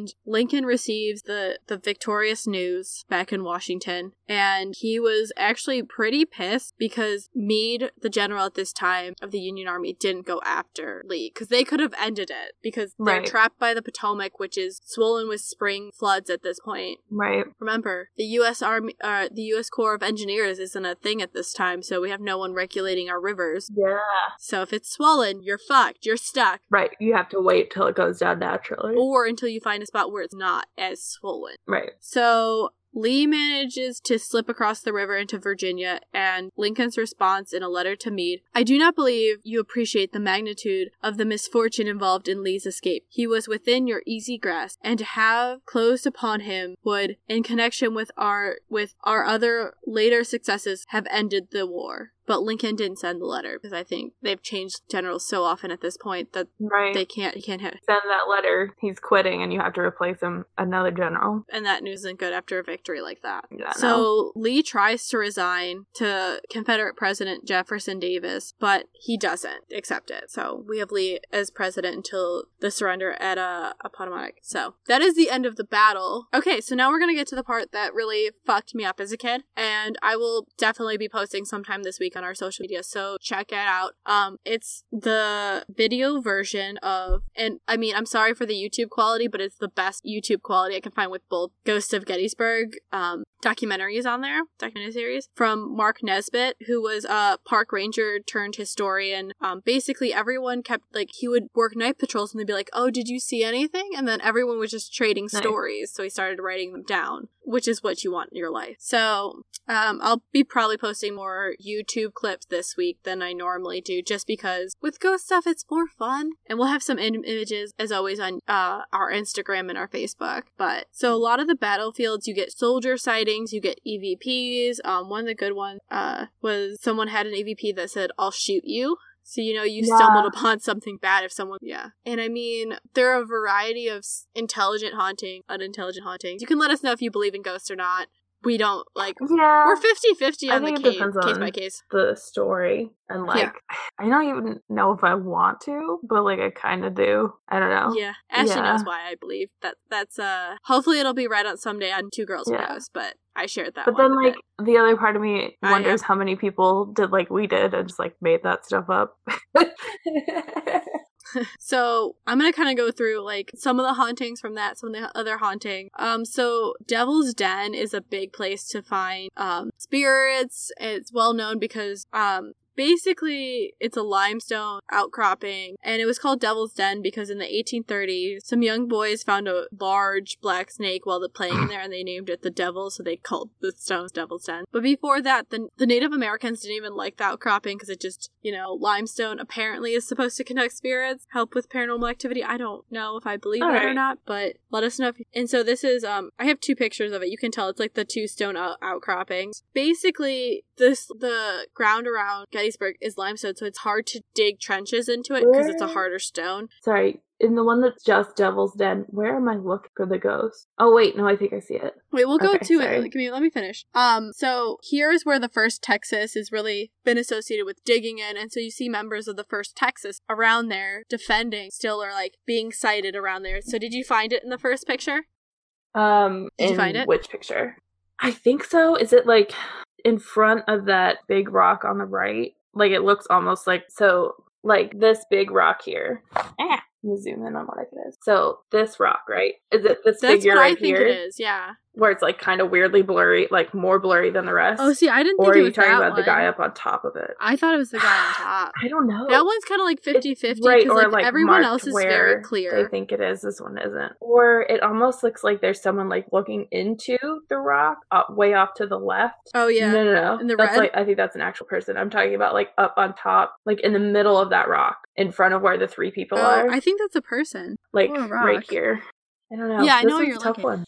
and Lincoln receives the the victorious news back in Washington, and he was actually pretty pissed because Meade, the general at this time of the Union Army, didn't go after Lee because they could have ended it because they're Right. trapped by the Potomac, which is swollen with spring floods at this point. Right. Remember, the U.S. Army, uh, the U.S. Corps of Engineers isn't a thing at this time, so we have no one regulating our rivers. Yeah. So if it's swollen, you're fucked. You're stuck. Right. You have to wait till it goes down naturally. Or until you find a spot where it's not as swollen. Right. So Lee manages to slip across the river into Virginia, and Lincoln's response in a letter to Meade I do not believe you appreciate the magnitude of the misfortune involved in Lee's escape. He was within your easy grasp, and to have closed upon him would, in connection with our with our other later successes, have ended the war. But Lincoln didn't send the letter because I think they've changed generals so often at this point that Right. they can't can't hit Send that letter. He's quitting, and you have to replace him another general. and that news isn't good after a victory like that. Yeah, no. so Lee tries to resign to Confederate President Jefferson Davis, but he doesn't accept it. So we have Lee as president until the surrender at uh, Appomattox. So that is the end of the battle. Okay, so now we're gonna get to the part that really fucked me up as a kid, and I will definitely be posting sometime this week on our social media. So check it out. Um, it's the video version of, and I mean, I'm sorry for the YouTube quality, but it's the best YouTube quality I can find with both Ghosts of Gettysburg um, documentaries on there, documentary series from Mark Nesbitt, who was a park ranger turned historian. Um, basically, everyone kept like he would work night patrols and they'd be like, "Oh, did you see anything?" And then everyone was just trading Nice. stories, so he started writing them down, which is what you want in your life. So um, I'll be probably posting more YouTube clips this week than I normally do, just because with ghost stuff it's more fun, and we'll have some im- images as always on uh, our Instagram and our Facebook. But so a lot of the battlefields, you get soldier sightings, you get EVPs. Um, one of the good ones uh, was someone had an EVP that said, "I'll shoot you." So you know you Yeah. stumbled upon something bad if someone yeah. And I mean there are a variety of intelligent haunting, unintelligent hauntings. You can let us know if you believe in ghosts or not. We don't like Yeah. we're 50-50 I on the case, depends case by case. the story and like Yeah. I don't even know if I want to, but like I kind of do. I don't know. Yeah. Ashley Yeah. knows why I believe that that's uh hopefully it'll be read on someday on Two Girls Yeah. Ghosts, but I shared that But then like the other part of me I wonders how many people did like we did and just like made that stuff up. So I'm gonna kind of go through like some of the hauntings from that, some of the other haunting. Um, so Devil's Den is a big place to find um spirits. It's well known because um basically it's a limestone outcropping and it was called devil's den because in the 1830s some young boys found a large black snake while they're playing in there and they named it the devil so they called the stones devil's den. But before that the, the native americans didn't even like the outcropping because it just you know limestone apparently is supposed to connect spirits help with paranormal activity. I don't know if i believe All that or not but let us know if and so this is um i have two pictures of it. You can tell it's like the two stone out- outcroppings. Basically this the ground around Gettysburg Gettysburg is limestone, so it's hard to dig trenches into it because it's a harder stone. Sorry, in the one that's just Devil's Den, where am I looking for the ghost? Oh wait, no, I think I see it. Wait, we'll go Okay, to sorry. it. Give me, let me finish. Um, so here's where the first Texas has really been associated with digging in, and so you see members of the first Texas around there defending, still or like being sighted around there. So did you find it in the first picture? Um, Did you find it? Which picture? I think so. Is it like in front of that big rock on the right? Like it looks almost like so, like this big rock here. Ah, zoom in on what it is. So this rock, right? Is it this That's figure what I right think here, it is. Yeah. where it's like kind of weirdly blurry, like more blurry than the rest? Oh, see, I didn't think or are it you talking about the guy up on top of it? I thought it was the guy on top. I don't know. That one's kind of like 50 50 right, because or like, like everyone else is very They clear. think it is. This one isn't. Or it almost looks like there's someone like looking into the rock, up, way off to the left. Oh, yeah. No, no, no. In the that's red? like I think that's an actual person. I'm talking about like up on top, like in the middle of that rock, in front of where the three people Oh, are. I think that's a person. like a right here. I don't know. Yeah, I This know you're a tough looking. one.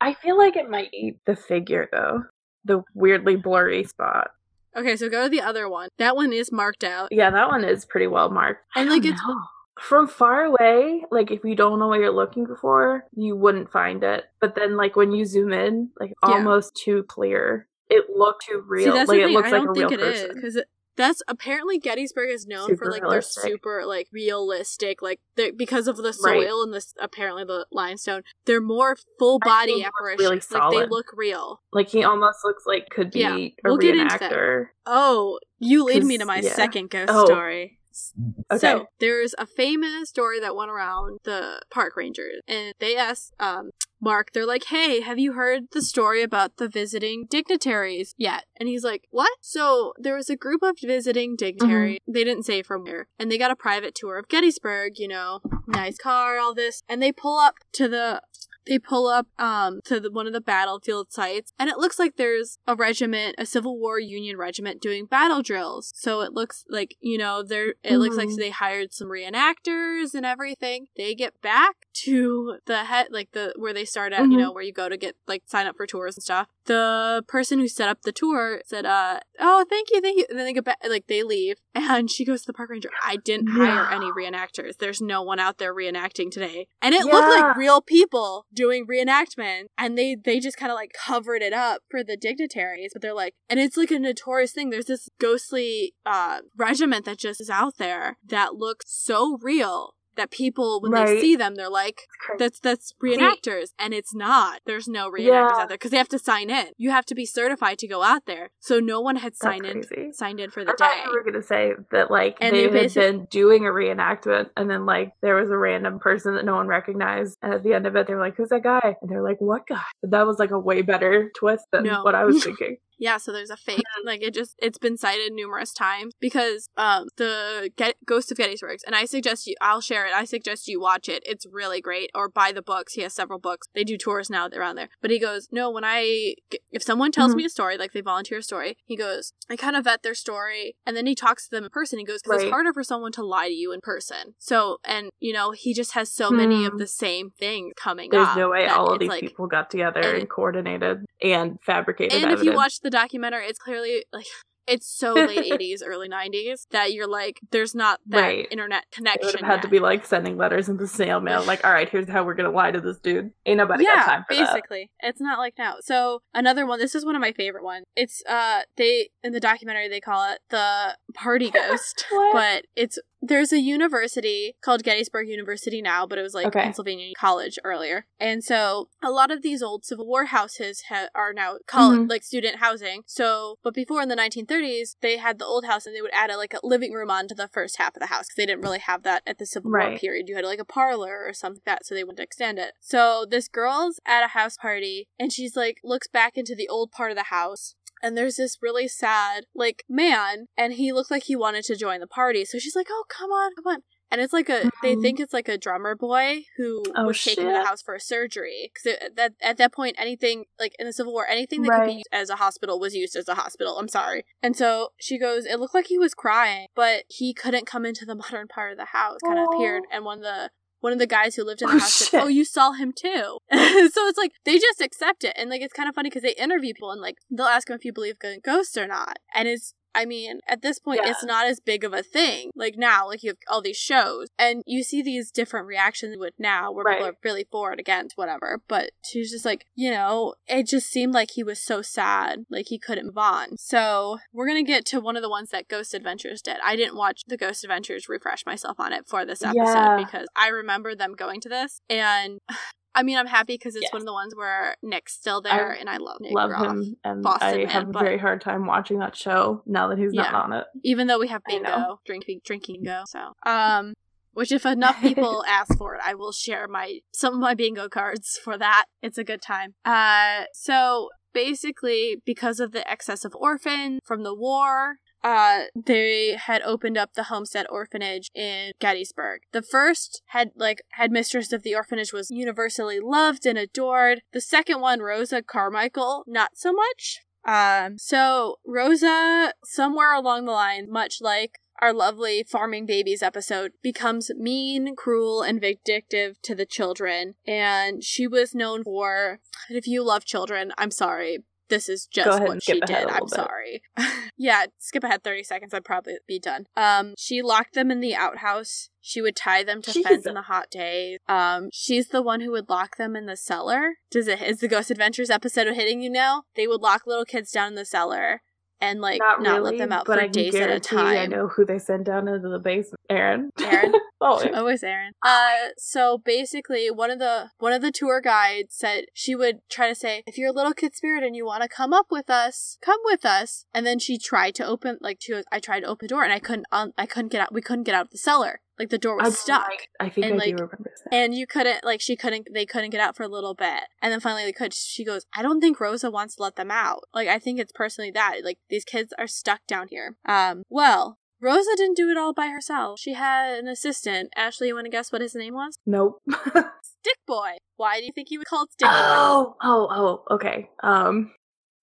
I feel like it might be the figure though. The weirdly blurry spot. Okay, so go to the other one. That one is marked out. Yeah, that one is pretty well marked. And, I like, it's- know. from far away, like if you don't know what you're looking for, you wouldn't find it. But then like when you zoom in, like Yeah. almost too clear. It looked too real. See, like it looks I like don't a real think it is person. because that's apparently Gettysburg is known for Super like their realistic. super like realistic, like they're, because of the Right. soil and this apparently the limestone. They're more full body apparitions. really like they look real. Like he almost looks like could be Yeah, a we'll get into that. reenactor. Oh, you lead me to my yeah. second ghost Oh. story. Okay. So there's a famous story that went around the park rangers, and they asked um, Mark, they're like, "Hey, have you heard the story about the visiting dignitaries yet?" And he's like, "What?" So there was a group of visiting dignitaries. They didn't say from where, and they got a private tour of Gettysburg. You know, nice car, all this, and they pull up to the they pull up um to the, one of the battlefield sites and it looks like there's a regiment a civil war union regiment doing battle drills so it looks like you know they're it looks like Mhm. they hired some reenactors and everything they get back to the head like the where they start at you Mhm. know where you go to get like sign up for tours and stuff the person who set up the tour said uh oh thank you thank you. And then they get back like they leave and she goes to the park ranger. I didn't hire any reenactors. There's no one out there reenacting today. And it looked like real people doing reenactment and they they just kind of like covered it up for the dignitaries but they're like and it's like a notorious thing. There's this ghostly uh regiment that just is out there that looks so real that people when they see them they're like that's that's reenactors and it's not there's no reenactors Yeah. out there because they have to sign in you have to be certified to go out there so no one had signed in signed in for I the thought day you were gonna say that like And they they had been doing a reenactment and then like there was a random person that no one recognized and at the end of it they were like, Who's that guy? And they're like, What guy? But that was like a way better twist than No. what I was thinking. Yeah, so there's a fake. like it just it's been cited numerous times because um the Get- Ghost of Gettysburg, and I suggest you. I'll share it. I suggest you watch it. It's really great. Or buy the books. He has several books. They do tours now around there. But he goes, no, when I if someone tells Mhm. me a story, like they volunteer a story, he goes, I kind of vet their story, and then he talks to them in person. He goes, because it's harder for someone to lie to you in person. So and you know he just has so many of Hmm. the same things coming There's no way all of these like, people got together and- and, coordinated and fabricated and evidence. if you watch the documentary, it's clearly like it's so late eighties, early nineties that you're like, there's not that Right. internet They would connection. have had to be like sending letters in the snail mail, like, all right, here's how we're gonna lie to this dude. Ain't nobody got time for that. basically, it's not like now. So another one. This is one of my favorite ones. It's uh, they in the documentary they call it the party ghost, but it's there's a university called Gettysburg University now, but it was like Okay. Pennsylvania College earlier. And so a lot of these old Civil War houses ha- are now college, Mhm. like student housing. So, but before in the 1930s, they had the old house and they would add a, like a living room onto the first half of the house because they didn't really have that at the Civil War period. You had like a parlor or something like that, so they to extend it. So this girl's at a house party and she's like looks back into the old part of the house and there's this really sad like man and he looked like he wanted to join the party. So she's like oh come on come on. And it's like a they Mhm. think it's like a drummer boy who Oh, was taken to the house for a surgery. Because that at that point anything like in the civil war anything that could be used as a hospital was used as a hospital. I'm sorry. And so she goes it looked like he was crying but he couldn't come into the modern part of the house kind of appeared and one of the one of the guys who lived in the Oh, house said, "Oh, you saw him too." so it's like they just accept it, and like it's kind of funny because they interview people and like they'll ask them if you believe in ghosts or not, and it's I mean, at this point, Yeah. it's not as big of a thing. Like now, like you have all these shows, and you see these different reactions with now, where people are really for it, against, whatever. But she's just like, you know, it just seemed like he was so sad, like he couldn't move on. So we're gonna get to one of the ones that Ghost Adventures did. I didn't watch the Ghost Adventures, refresh myself on it for this episode Yeah. because I remember them going to this, and I mean, I'm happy because it's Yes. one of the ones where Nick's still there, I and I love Nick Love Groff. him, and Boston I man, have a very hard time watching that show now that he's not on it. even though we have bingo, drinking, drinking go. So, um, which if enough people ask for it, I will share my some of my bingo cards for that. It's a good time. Uh, so basically, because of the excess of orphan from the war. Uh, they had opened up the Homestead Orphanage in Gettysburg. The first head, like, headmistress of the orphanage was universally loved and adored. The second one, Rosa Carmichael, not so much. Um, so Rosa, somewhere along the line, much like our lovely farming babies episode, becomes mean, cruel, and vindictive to the children. And she was known for, if you love children, I'm sorry. This is just what she did. I'm bit. sorry. yeah, skip ahead 30 seconds. I'd probably be done. Um, she locked them in the outhouse. She would tie them to fence Jesus. in the hot days. Um, she's the one who would lock them in the cellar. Does it is the Ghost Adventures episode hitting you now? They would lock little kids down in the cellar and like not, not, let them out but for I days at a guarantee I know who they send down into the basement. Aaron. Aaron? oh, Always Aaron. Uh, so basically, one of the one of the tour guides said she would try to say, "If you're a little kid spirit and you want to come up with us, come with us." And then she tried to open, like she was, I tried to open the door and I couldn't, um, I couldn't get out. We couldn't get out of the cellar. Like the door was I, stuck. I think And, I like, do remember this. and you couldn't like she couldn't they couldn't get out for a little bit and then finally they could she goes i don't think rosa wants to let them out like i think it's personally that like these kids are stuck down here um well rosa didn't do it all by herself. She had an assistant. Ashley you want to guess what his name was? Nope. stick boy. Why do you think he was called stick boy? Oh, oh, oh, okay. Um,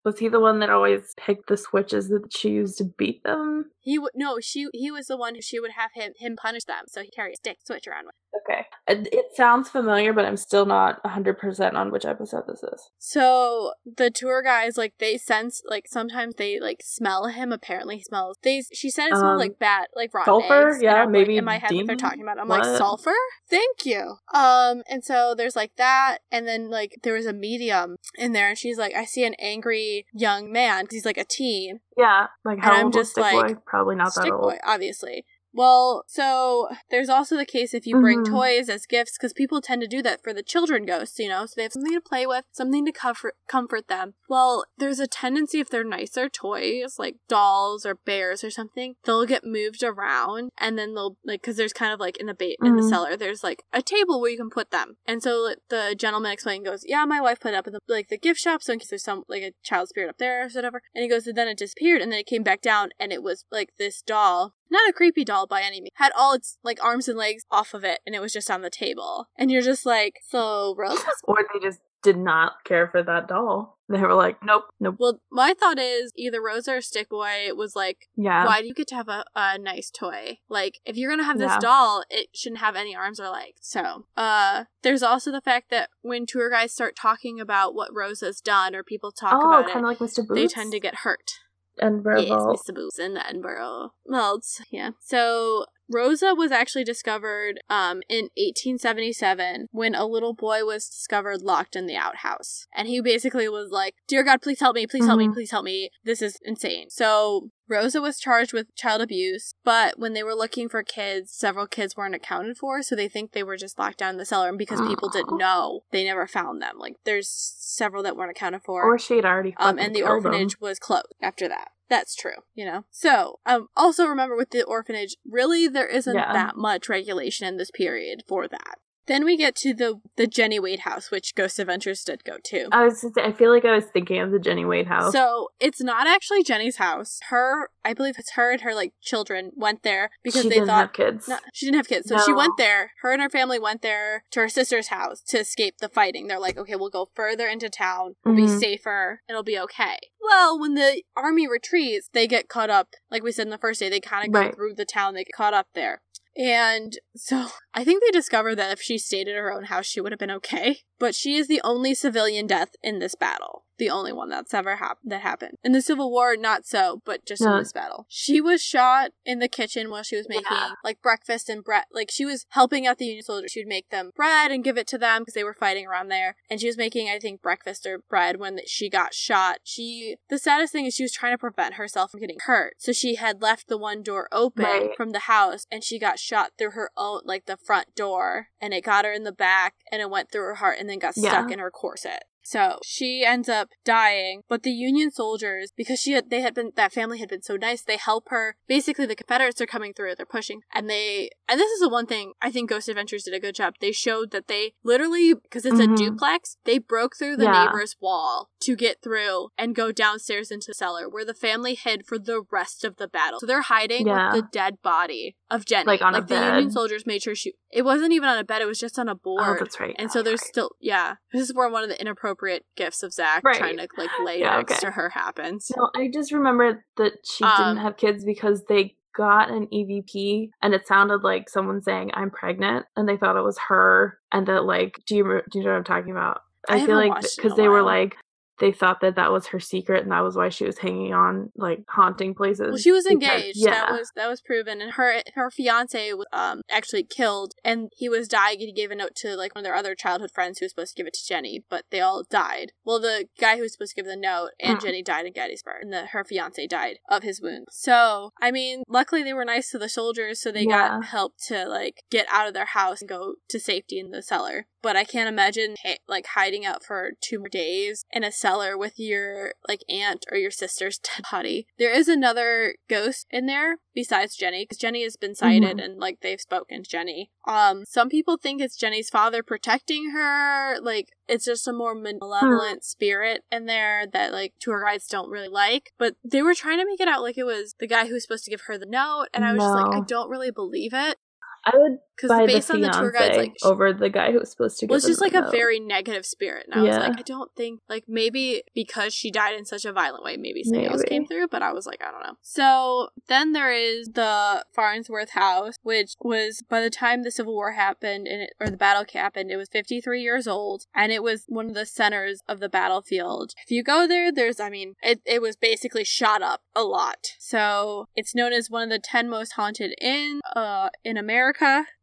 was he the one that always picked the switches that she used to beat them? he would no she he was the one who she would have him him punish them so he carried a stick switch around with Okay. It, it sounds familiar, but I'm still not 100% on which episode this is. So the tour guys like they sense like sometimes they like smell him. Apparently he smells. They she said it smelled Um, like bad like rotten sulfur? eggs. Yeah, I'm, like, maybe in my head what they're talking about. I'm like sulfur. Thank you. Um, and so there's like that, and then like there was a medium in there, and she's like, I see an angry young man 'cause he's like a teen, Yeah, like And how I'm old just Stick like, Boy? Probably not that old. boy, obviously. Well, so there's also the case if you bring Mhm. toys as gifts, because people tend to do that for the children ghosts, you know, so they have something to play with, something to comfort comfort them. Well, there's a tendency if they're nicer toys, like dolls or bears or something, they'll get moved around, and then they'll like because there's kind of like in the bait in the Mhm. cellar, there's like a table where you can put them, and so the gentleman explained goes, yeah, my wife put it up in the like the gift shop, so in case there's some like a child spirit up there or whatever, and he goes, and then it disappeared, and then it came back down, and it was like this doll not a creepy doll by any means, had all its like arms and legs off of it, and it was just on the table. And you're just like, so Rose Or they just did not care for that doll. They were like, nope, nope. well, my thought is either Rosa or Stick Boy was like, Yeah. why do you get to have a, a nice toy? Like, if you're gonna have this Yeah. doll, it shouldn't have any arms or legs. So, uh, there's also the fact that when tour guides start talking about what Rosa's done or people talk oh, about kind it, of like Mr. Boots. they tend to get hurt. And Yes, Verval. Mr. Boots in Edinburgh. Well, yeah. So Rosa was actually discovered um, in 1877 when a little boy was discovered locked in the outhouse. And he basically was like, Dear God, please help me, please help me, Mhm. please help me. This is insane. So Rosa was charged with child abuse, but when they were looking for kids, several kids weren't accounted for, so they think they were just locked down in the cellar. And because people didn't know, they never found them. Like, there's several that weren't accounted for Or she had already um, and the killed them. orphanage was closed after that. That's true, you know. So, um, also remember with the orphanage, really there isn't Yeah. that much regulation in this period for that. Then we get to the the Jenny Wade house, which Ghost Adventures did go to. I was. Just, I feel like I was thinking of the Jenny Wade house. So it's not actually Jenny's house. Her, I believe it's her and her like children went there because she they didn't thought have kids. no, she didn't have kids. So she went there. Her and her family went there to her sister's house to escape the fighting. They're like, okay, we'll go further into town. We'll be Mhm. safer. It'll be okay. Well, when the army retreats, they get caught up. Like we said in the first day, they kind of go Right. through the town. They get caught up there. And so I think they discovered that if she stayed at her own house, she would have been okay. But she is the only civilian death in this battle. The only one that's ever happened that happened. In the Civil War, not so, but just Yeah. in this battle. She was shot in the kitchen while she was making Yeah. like breakfast and bread. Like she was helping out the Union soldiers. She would make them bread and give it to them because they were fighting around there. And she was making, I think, breakfast or bread when she got shot. She, the saddest thing is she was trying to prevent herself from getting hurt. So she had left the one door open Right. from the house and she got shot through her own, like the front door. And it got her in the back and it went through her heart and then got stuck Yeah. in her corset. So she ends up dying, but the Union soldiers, because she had, they had been, that family had been so nice, they help her. Basically, the Confederates are coming through, they're pushing, and they, and this is the one thing I think Ghost Adventures did a good job. They showed that they literally, because it's Mhm. a duplex, they broke through the Yeah. neighbor's wall to get through and go downstairs into the cellar where the family hid for the rest of the battle. So they're hiding Yeah. with the dead body of Jenny. Like on a the Union soldiers made sure she, it wasn't even on a bed, it was just on a board. Oh, that's right. And so Oh, there's right. still yeah. This is where one of the inappropriate gifts of Zak Right. trying to like lay Yeah, next okay. to her happens. No, I just remember that she Um, didn't have kids because they got an EVP and it sounded like someone saying I'm pregnant and they thought it was her and that like do you do you know what I'm talking about? I I, feel like watched it in because they were like they thought that that was her secret and that was why she was hanging on like haunting places. Well, she was because- engaged. Yeah. That was that was proven, and her her fiance was um actually killed, and he was dying. He gave a note to like one of their other childhood friends who was supposed to give it to Jenny, but they all died. Well, the guy who was supposed to give the note and Hmm. Jenny died in Gettysburg, and the, her fiance died of his wound. So, I mean, luckily they were nice to the soldiers, so they Yeah. got help to like get out of their house and go to safety in the cellar. But I can't imagine like hiding out for two more days in a cellar with your like aunt or your sister's dead body. There is another ghost in there besides Jenny because Jenny has been sighted Mhm. and like they've spoken to Jenny. Um, some people think it's Jenny's father protecting her. Like it's just a more malevolent spirit in there that like tour guides don't really like. But they were trying to make it out like it was the guy who was supposed to give her the note, and I was just like, I don't really believe it I would because buy based the on the tour guides, like over the guy who was supposed to. give just them like a note. very negative spirit. And I was like, I don't think, like, maybe because she died in such a violent way, maybe something else came through, but I was like, I don't know. So then there is the Farnsworth house, which was by the time the Civil War happened, and it, or the battle happened, it was 53 years old, and it was one of the centers of the battlefield. If you go there, there's, I mean, it, it was basically shot up a lot. So it's known as one of the 10 most haunted in, uh, in America.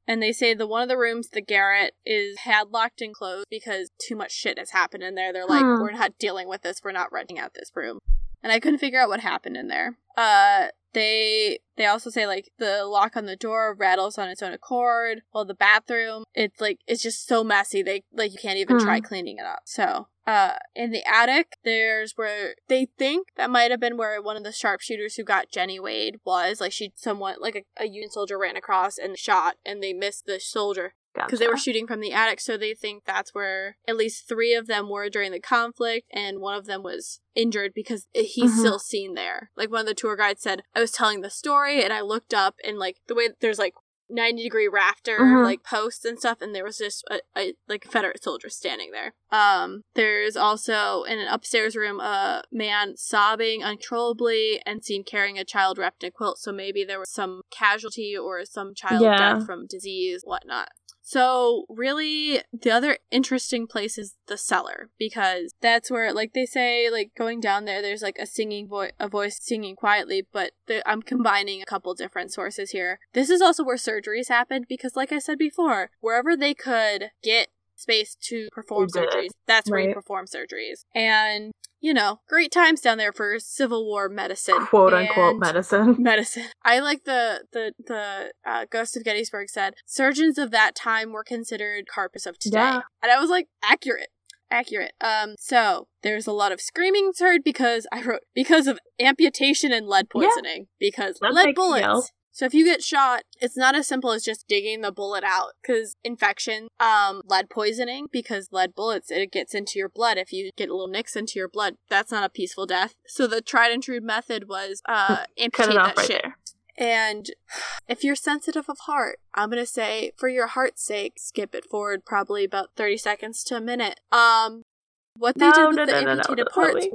And they say the one of the rooms, the garret, is padlocked and closed because too much shit has happened in there. They're like, we're not dealing with this. We're not renting out this room. And I couldn't figure out what happened in there. Uh, they they also say like the lock on the door rattles on its own accord. Well, the bathroom, it's like it's just so messy. They like you can't even Hmm. try cleaning it up. So uh, in the attic, there's where they think that might have been where one of the sharpshooters who got Jenny Wade was. Like she somewhat like a, a Union soldier ran across and shot, and they missed the soldier because they were shooting from the attic. So they think that's where at least three of them were during the conflict, and one of them was injured because he's Mhm. still seen there. Like one of the tour guides said, I was telling the story, and I looked up, and like the way there's like 90 degree rafter Mhm. like posts and stuff and there was just a, a like confederate soldier standing there um there's also in an upstairs room a man sobbing uncontrollably and seen carrying a child wrapped in a quilt so maybe there was some casualty or some child Yeah. death from disease whatnot so really the other interesting place is the cellar because that's where like they say like going down there there's like a singing voice a voice singing quietly but the- i'm combining a couple different sources here. This is also where surgeries happened because like i said before wherever they could get space to perform They did. it. surgeries that's where you perform surgeries. And you know great times down there for civil war medicine quote unquote And- medicine. medicine. I like the the the uh, Ghost of Gettysburg said surgeons of that time were considered carpets of today, Yeah. and I was like accurate, accurate. Um, so there's a lot of screaming heard because I wrote because of amputation and lead Yeah. poisoning because That lead yell. So if you get shot, it's not as simple as just digging the bullet out because infection, um, lead poisoning because lead bullets it gets into your blood. If you get a little nicks into your blood, that's not a peaceful death. So the tried and true method was uh amputate it off that right shit. there. And if you're sensitive of heart, I'm gonna say for your heart's sake, skip it forward probably about 30 seconds to a minute. Um, what they No, did with no, the no, amputated parts.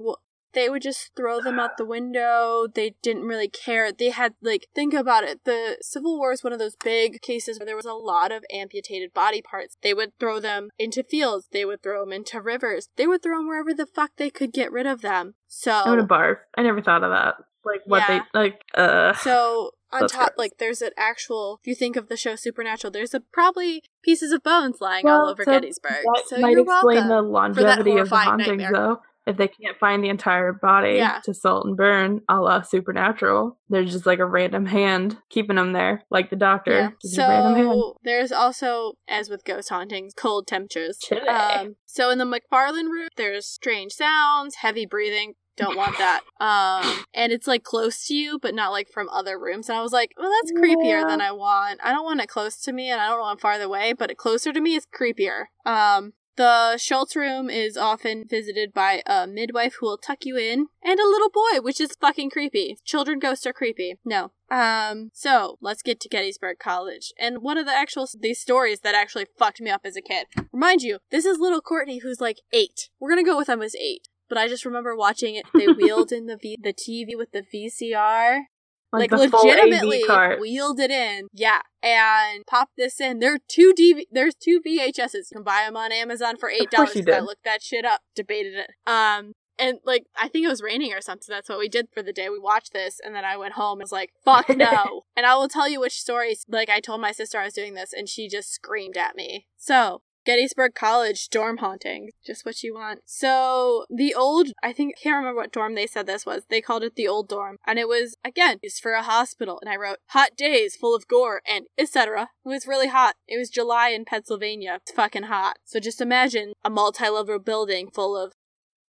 They would just throw them out the window. They didn't really care. They had, like, think about it. The Civil War is one of those big cases where there was a lot of amputated body parts. They would throw them into fields. They would throw them into rivers. They would throw them wherever the fuck they could get rid of them. So. I would have barf. I never thought of that. Like, what Yeah. they, like, uh. So on top, gross. like there's an actual. If you think of the show Supernatural, there's a probably pieces of bones lying all over so Gettysburg. So might you're explain welcome. the longevity of the hauntings, nightmare. though. If they can't find the entire body Yeah. to salt and burn, a la Supernatural, there's just like a random hand keeping them there, like the doctor. Yeah. Just a random hand. So there's also, as with ghost hauntings, cold temperatures. Chilly. Um, so in the McFarland room, there's strange sounds, heavy breathing. Don't want that. Um, and it's like close to you, but not like from other rooms. And I was like, well, that's creepier Yeah. than I want. I don't want it close to me, and I don't want it farther away, but it closer to me is creepier. Um, the Schultz room is often visited by a midwife who will tuck you in, and a little boy, which is fucking creepy. Children ghosts are creepy. No. Um, so let's get to Gettysburg College. And one of the actual these stories that actually fucked me up as a kid. Remind you, this is little Courtney who's like eight. We're gonna go with him as eight. But I just remember watching it. They wheeled in the v- the TV with the VCR, like, AV legitimately wheeled it in. Yeah, and pop this in. There are two DV- There's two VHSs. You can buy them on Amazon for eight dollars. I looked that shit up, debated it. Um, and like I think it was raining or something. That's what we did for the day. We watched this, and then I went home and was like, "Fuck no!" and I will tell you which stories. Like I told my sister I was doing this, and she just screamed at me. So Gettysburg College dorm haunting. Just what you want. So the old, I think, I can't remember what dorm they said this was. They called it the old dorm. And it was, again, used for a hospital. And I wrote, hot days full of gore and etc. It was really hot. It was July in Pennsylvania. It's fucking hot. So just imagine a multi-level building full of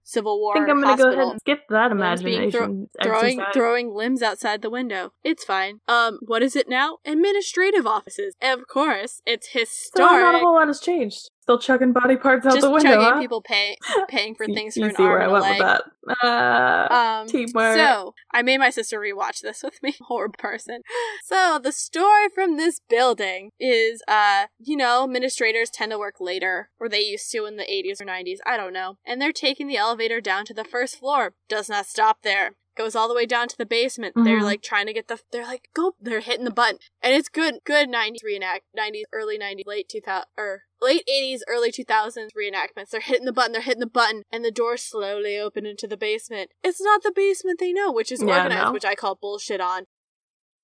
Civil War I think I'm gonna go ahead and skip that imagination throwing exercise. throwing limbs outside the window. It's fine. Um, what is it now? Administrative offices. Of course, it's so not a whole lot has changed. Still chucking body parts out Just the window, chugging huh? people pay, paying for things you for an see arm where I went leg. with that. Uh, Um, Teamwork. So I made my sister rewatch this with me. Horrible person. So the story from this building is, uh, you know, administrators tend to work later, or they used to in the 80s or 90s. I don't know. And they're taking the elevator down to the first floor. Does not stop there. Goes all the way down to the basement. They're Mhm. like trying to get the. They're like go. They're hitting the button, and it's good. Good 90s reenact. 90s, early 90s, late 2000 or late 80s, early 2000s reenactments. They're hitting the button, they're hitting the button, and the doors slowly open into the basement. It's not the basement they know, which is Yeah, organized, no. which I call bullshit on.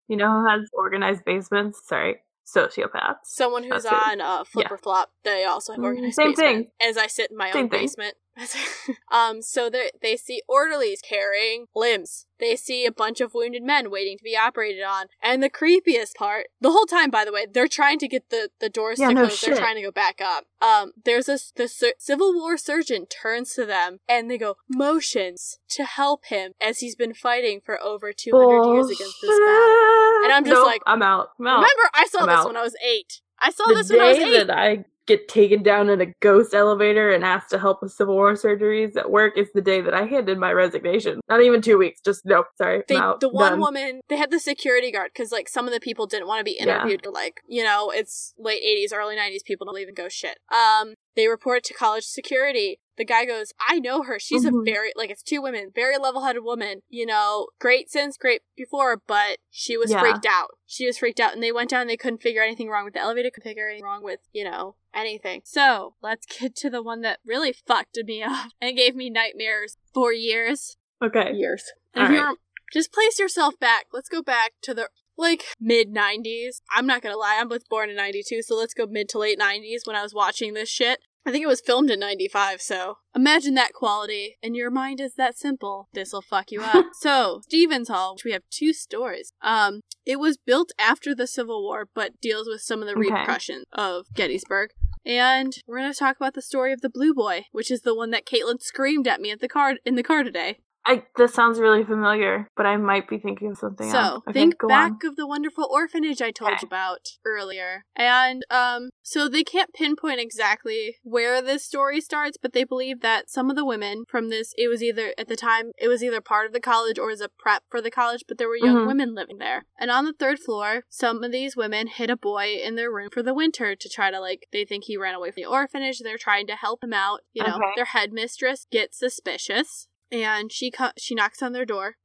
You know who has organized basements? Sorry, sociopaths. Someone who's That's on uh, Flip or Flop, they also have Mm, organized same thing As I sit in my Same own thing. basement. um, so they they see orderlies carrying limbs. They see a bunch of wounded men waiting to be operated on. And the creepiest part, the whole time, by the way, they're trying to get the, the doors Yeah, to no close. They're trying to go back up. Um, there's a, the sur- Civil War surgeon turns to them and they go, motions to help him as he's been fighting for over 200 years against this battle. And I'm just Nope, like, I'm out. I'm out. Remember, I saw I'm this out. when I was eight. I saw the this when I was eight. I get taken down in a ghost elevator and asked to help with Civil War surgeries at work is the day that I handed my resignation. Not even two weeks. Just nope. Sorry. They, the one Done. woman, they had the security guard because like some of the people didn't want to be interviewed. Or, like you know, it's late '80s, early '90s. People don't even go shit. Um, they report it to college security. The guy goes, "I know her. She's Mhm. a very like it's two women, very level-headed woman. You know, great since, great before, but she was Yeah. freaked out. She was freaked out, and they went down. They couldn't figure anything wrong with the elevator. Couldn't figure anything wrong with you know anything. So let's get to the one that really fucked me up and gave me nightmares for years Okay. years. All And right. here, just place yourself back. Let's go back to the like mid 90s. I'm not gonna lie, I was born in 92, so let's go mid to late 90s when I was watching this shit. I think it was filmed in 95, so imagine that quality, and your mind is that simple. This'll fuck you up. so, Stevens Hall, which we have two stories. Um, it was built after the Civil War, but deals with some of the Okay. repercussions of Gettysburg. And we're gonna talk about the story of the Blue Boy, which is the one that Caitlin screamed at me at the car in the car today. I this sounds really familiar, but I might be thinking of something So else. Okay, think go back on. of the wonderful orphanage I told Okay. you about earlier. And um so they can't pinpoint exactly where this story starts, but they believe that some of the women from this it was either at the time it was either part of the college or as a prep for the college, but there were young Mhm. women living there. And on the third floor, some of these women hid a boy in their room for the winter to try to like they think he ran away from the orphanage. They're trying to help him out. You know, Okay. their headmistress gets suspicious and she co- she knocks on their door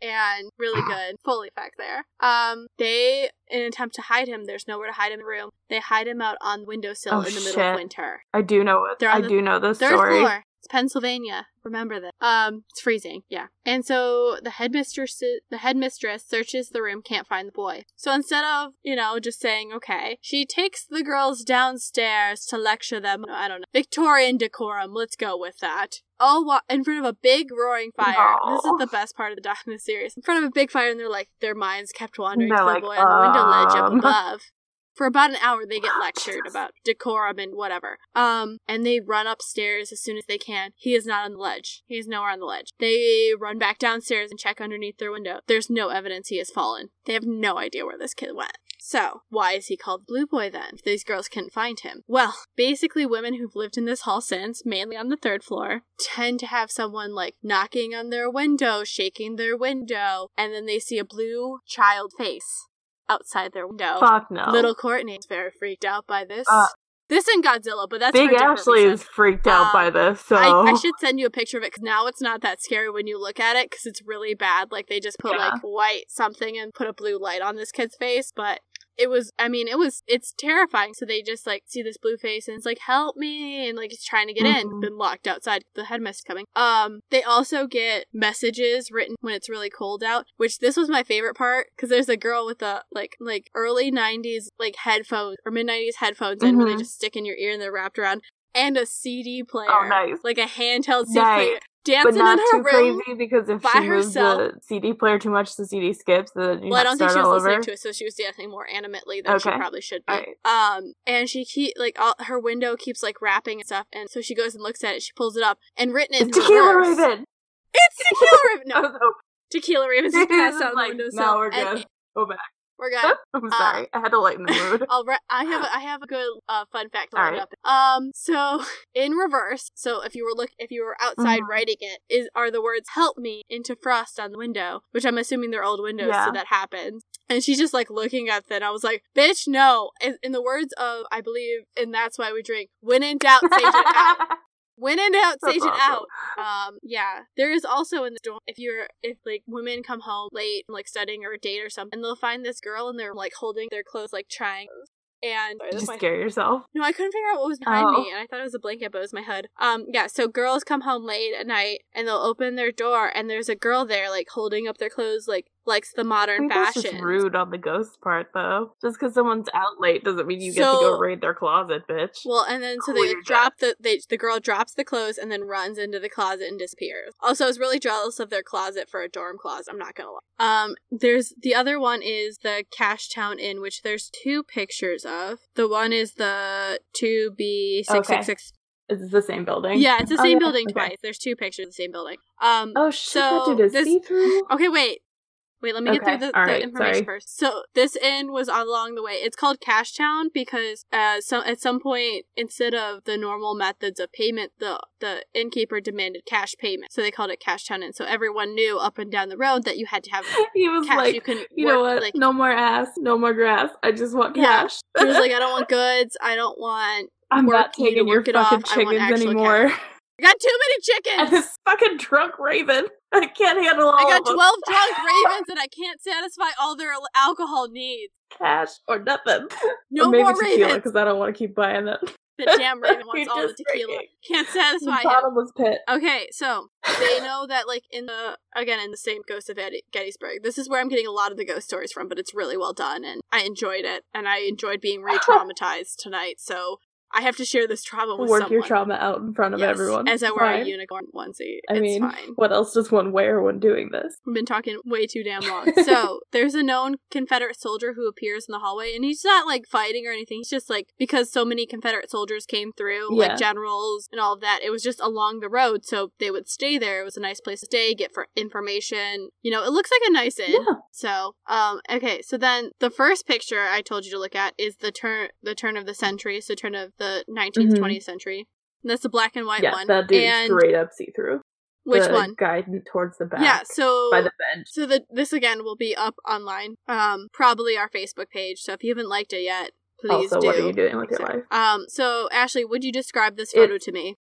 and really good full effect there. Um, they in an attempt to hide him, there's nowhere to hide in the room. They hide him out on the windowsill Oh, in the middle shit. of winter. I do know it. I the do know this Third story. floor. Pennsylvania. Remember that. Um, it's freezing. Yeah. And so the headmistress, the headmistress searches the room, can't find the boy. So instead of you know just saying okay, she takes the girls downstairs to lecture them. I don't know Victorian decorum. Let's go with that. All wa- in front of a big roaring fire. This is the best part of the doc in the series. In front of a big fire, and they're like their minds kept wandering They're to the like, boy on the window ledge up um. above. For about an hour, they get lectured about decorum and whatever. Um, and they run upstairs as soon as they can. He is not on the ledge. He is nowhere on the ledge. They run back downstairs and check underneath their window. There's no evidence he has fallen. They have no idea where this kid went. So, why is he called Blue Boy then, if these girls couldn't find him? Well, basically, women who've lived in this hall since, mainly on the third floor, tend to have someone like knocking on their window, shaking their window, and then they see a blue child face outside their window. Fuck no. Little Courtney is very freaked out by this. Uh, this and Godzilla, but that's Big for a different Ashley reason. is freaked out Um, by this, so I, I should send you a picture of it because now it's not that scary when you look at it because it's really bad. Like they just put Yeah. like white something and put a blue light on this kid's face, but it was I mean it was it's terrifying. So they just like see this blue face and it's like help me and like he's trying to get in, Mhm. been locked outside. The headmaster's coming. Um, they also get messages written when it's really cold out, which this was my favorite part because there's a girl with a like like early '90s like headphones or mid '90s headphones in where they Mhm. just stick in your ear and they're wrapped around. And a CD player Oh, nice. like a handheld CD Nice. player, but not in her too room. crazy because if by she moves herself. the CD player too much, the CD skips. Then you Well, I don't think she was listening over. to it, so she was dancing more animately than she probably should be. Alright. Um, and she keep like all her window keeps like wrapping and stuff, and so she goes and looks at it. She pulls it up, and written in It's Tequila Raven. It's Tequila Raven. No, was hoping- Tequila Raven's just passed out the like, no, we're and good. Go back. We're good. I'm sorry. I had to lighten the mood. I'll I have a, I have a good uh, fun fact to All round right. up. Um, so in reverse, so if you were look if you were outside Mhm. writing it, is are the words "help me" into frost on the window, which I'm assuming they're old windows, Yeah. so that happens. And she's just like looking at that. I was like, "Bitch, no!" In, in the words of I believe, and that's why we drink. When in doubt, sage it out. When in doubt, sage it out. Um, yeah. There is also in the dorm if you're if like women come home late, like studying or a date or something, and they'll find this girl and they're like holding their clothes like trying. And sorry, Did you my- scare yourself? no, I couldn't figure out what was behind Oh. me, and I thought it was a blanket, but it was my hood. Um, yeah. So girls come home late at night, and they'll open their door, and there's a girl there, like holding up their clothes, like likes the modern that's fashion. just rude on the ghost part, though. Just because someone's out late doesn't mean you get to go raid their closet, bitch. Well, and then so they Weird. drop the they the girl drops the clothes and then runs into the closet and disappears. Also, I was really jealous of their closet for a dorm closet. I'm not gonna lie. Um, there's the other one is the Cashtown Inn, which there's two pictures of. The one is the two B six six six. Is this the same building? Yeah, it's the Oh, same yeah, building okay. twice. There's two pictures of the same building. Um, Oh shit, So, that dude is this- see through. Okay, wait. Wait, let me get through the, the right, information sorry. first. So this inn was along the way. It's called Cashtown because uh so at some point instead of the normal methods of payment, the the innkeeper demanded cash payment. So they called it Cashtown Inn. So everyone knew up and down the road that you had to have He was cash. like, you couldn't you work, know what? like no more ass, no more grass. I just want Yeah. cash. he was like, I don't want goods, I don't want I'm work, not you taking your work it fucking off, chickens anymore. I got too many chickens. and chickens. this fucking drunk raven. I can't handle all I got twelve drunk ravens and I can't satisfy all their alcohol needs. cash or nothing. No or maybe more tequila because I don't want to keep buying it. The damn raven wants all the tequila. drinking. Can't satisfy him. Bottomless pit. Okay, so they know that like in the again in the same Ghost of Eddie- Gettysburg. This is where I'm getting a lot of the ghost stories from, but it's really well done and I enjoyed it and I enjoyed being re-traumatized tonight. So I have to share this trauma with Work someone. your trauma out in front of Yes, everyone. as I wear a fine. unicorn onesie. I it's mean, fine. what else does one wear when doing this? We've been talking way too damn long. so there's a known Confederate soldier who appears in the hallway, and he's not like fighting or anything. He's just like because so many Confederate soldiers came through, Yeah. like generals and all of that. It was just along the road, so they would stay there. It was a nice place to stay, get for information. You know, it looks like a nice inn. Yeah. So, um, okay. So then the first picture I told you to look at is the turn, the turn of the century, so turn of the 19th, Mhm. 20th century. And that's the black and white yeah, one. that dude and straight up see through. which the one? Guy towards the back. Yeah. So by the bench. so the this again will be up online, um, probably our Facebook page. So if you haven't liked it yet, please Also, do. what are you doing with your life? Um, so Ashley, would you describe this photo to me?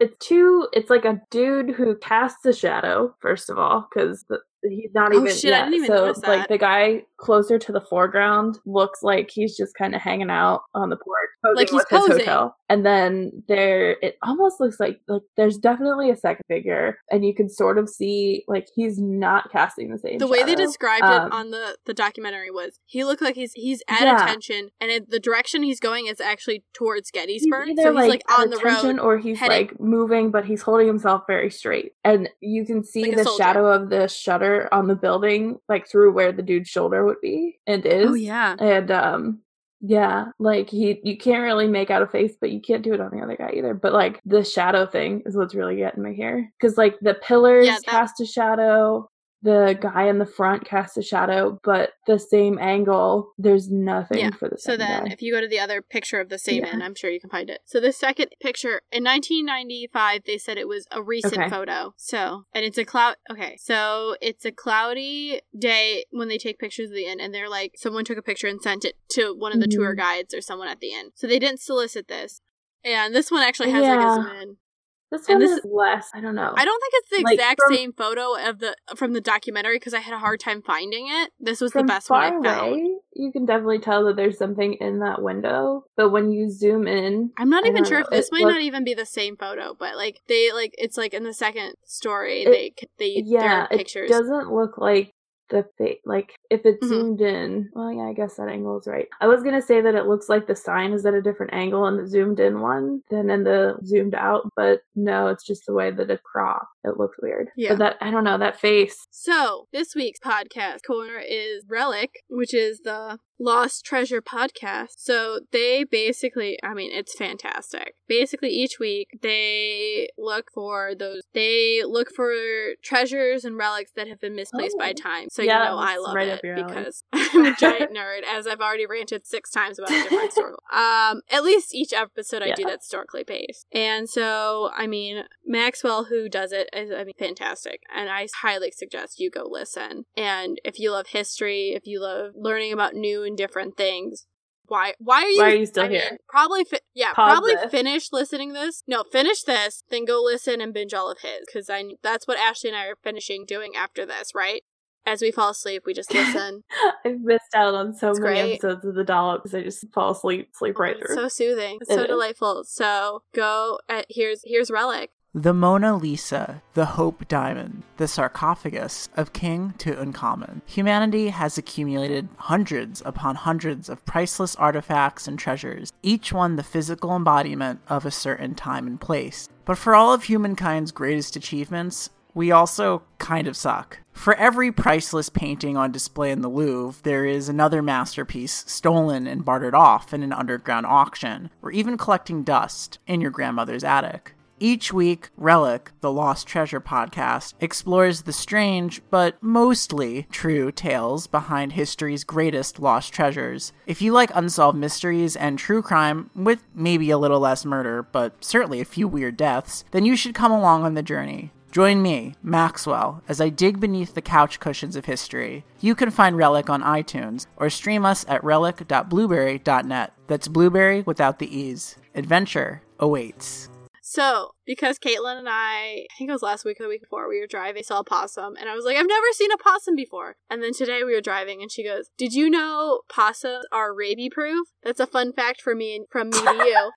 It's two. It's like a dude who casts a shadow. First of all, because he's not Oh, even. shit, I yeah, didn't even so like the guy closer to the foreground looks like he's just kind of hanging out on the porch, Like he's with his posing. And then there, it almost looks like like there's definitely a second figure, and you can sort of see like he's not casting the same. The way they described Um, it on the the documentary was he looked like he's he's at Yeah. attention, and it, the direction he's going is actually towards He's Gettysburg. either So he's like, at on the road. or he's heading- like moving, but he's holding himself very straight, and you can see Like the shadow of the shutter on the building, like through where the dude's shoulder would be, and is. Oh yeah, and um, yeah, like he, you can't really make out a face, but you can't do it on the other guy either. But like the shadow thing is what's really getting me here, because like the pillars Yeah, that- cast a shadow. The guy in the front casts a shadow, but the same angle, there's nothing Yeah, for the same. So then, guy. if you go to the other picture of the same Yeah. inn, I'm sure you can find it. So the second picture in 1995, they said it was a recent Okay. photo. So and it's a cloud. Okay, so it's a cloudy day when they take pictures of the inn, and they're like, someone took a picture and sent it to one of the tour Mhm. guides or someone at the inn. So they didn't solicit this. And this one actually has like a zoom in. This and one this- is less. I don't know. I don't think it's the Like, exact from- same photo of the from the documentary because I had a hard time finding it. This was the best one I found. away, you can definitely tell that there's something in that window. But when you zoom in, I'm not I even sure know, if this might not even be the same photo, but like they like it's like in the second story It- they they yeah, are it pictures. doesn't look like the fa- like if it Mhm. zoomed in. Well, yeah, I guess that angle is right. I was gonna say that it looks like the sign is at a different angle in the zoomed in one than in the zoomed out, but no, it's just the way that it cropped. It looks weird. Yeah. but that I don't know that face. So this week's podcast corner is Relic, which is the Lost Treasure podcast. So they basically, I mean, it's fantastic. Basically, each week they look for those. They look for treasures and relics that have been misplaced by Oh. time. So Yeah, you know I love right it up your alley. because I'm a giant nerd, as I've already ranted six times about a different historical. Um, at least each episode I do Yeah. that's historically based, and so I mean Maxwell, who does it, is I mean fantastic, and I highly suggest you go listen. And if you love history, if you love learning about new and different things. Why? Why are you? Why are you still I mean, here? probably, fi- yeah, Pause probably this. finish listening this. No, finish this, then go listen and binge all of his, because I that's what Ashley and I are finishing doing after this, right? As we fall asleep, we just listen. I've missed out on so It's many great. episodes of the dollop because I just fall asleep, sleep right It's through. so soothing. It's It so is. delightful. So go. Uh, here's here's relic. The Mona Lisa, the Hope Diamond, the sarcophagus of King Tutankhamun. Humanity has accumulated hundreds upon hundreds of priceless artifacts and treasures, each one the physical embodiment of a certain time and place. But for all of humankind's greatest achievements, we also kind of suck. For every priceless painting on display in the Louvre, there is another masterpiece stolen and bartered off in an underground auction, or even collecting dust in your grandmother's attic. Each week, Relic, the Lost Treasure podcast, explores the strange, but mostly true tales behind history's greatest lost treasures. If you like unsolved mysteries and true crime, with maybe a little less murder, but certainly a few weird deaths, then you should come along on the journey. Join me, Maxwell, as I dig beneath the couch cushions of history. You can find Relic on iTunes or stream us at relic.blubrry.net. That's blueberry without the E's. Adventure awaits. So because Caitlin and I, I think it was last week or the week before, we were driving, saw a possum, and I was like, I've never seen a possum before. And then today we were driving, and she goes, Did you know possums are rabies proof? That's a fun fact for me and from me to you.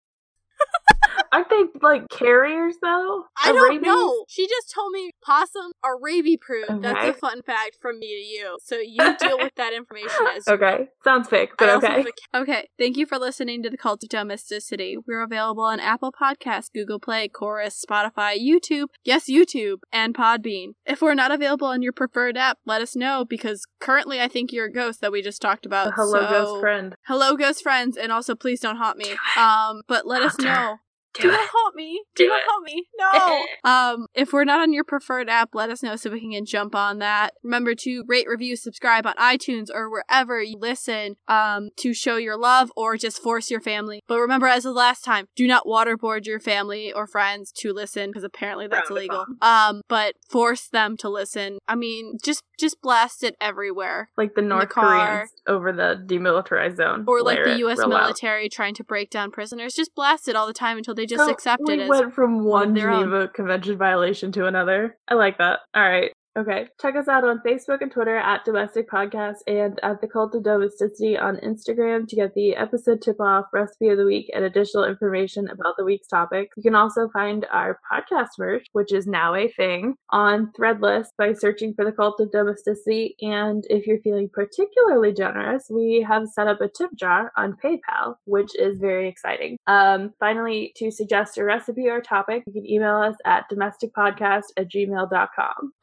Aren't they like carriers though? I don't rabies? know. She just told me possums are rabies proof. That's a fun fact from me to you. So you deal with that information as you Okay, sounds fake, but I okay. have a- okay. Thank you for listening to the Cult of Domesticity. We're available on Apple Podcasts, Google Play, Chorus, Spotify, YouTube, yes, YouTube, and Podbean. If we're not available on your preferred app, let us know because currently I think you're a ghost that we just talked about. Hello, so- ghost friend. Hello, ghost friends, and also please don't haunt me. Um, but let us Haunt her. Know. Do not it. haunt me. Do, Do not it. haunt me. No. um, if we're not on your preferred app, let us know so we can jump on that. Remember to rate, review, subscribe on iTunes or wherever you listen. Um, to show your love or just force your family. But remember, as the last time, do not waterboard your family or friends to listen because apparently that's Frowned illegal. Um, but force them to listen. I mean, just just blast it everywhere. Like the North car. Koreans over the demilitarized zone. Or like the U.S. real loud. military trying to break down prisoners. Just blast it all the time until they They just So accept we it went from one own. Geneva Convention violation to another. I like that. All right. Okay. Check us out on Facebook and Twitter at Domestic Podcast and at The Cult of Domesticity on Instagram to get the episode tip off, recipe of the week, and additional information about the week's topic. You can also find our podcast merch, which is now a thing, on Threadless by searching for The Cult of Domesticity. And if you're feeling particularly generous, we have set up a tip jar on PayPal, which is very exciting. Um, finally, to suggest a recipe or topic, you can email us at domesticpodcast at gmail.com.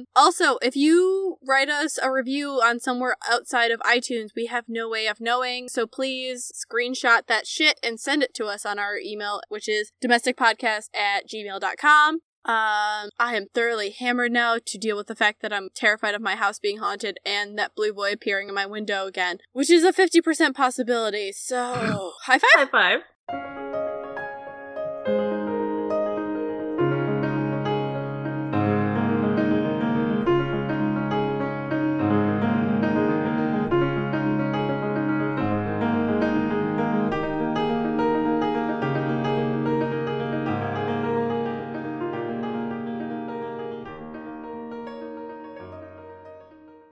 Um, also, if you write us a review on somewhere outside of iTunes, we have no way of knowing. So please screenshot that shit and send it to us on our email, which is domesticpodcast at gmail.com. Um, I am thoroughly hammered now to deal with the fact that I'm terrified of my house being haunted and that blue boy appearing in my window again, which is a 50% possibility. So, high five! High five.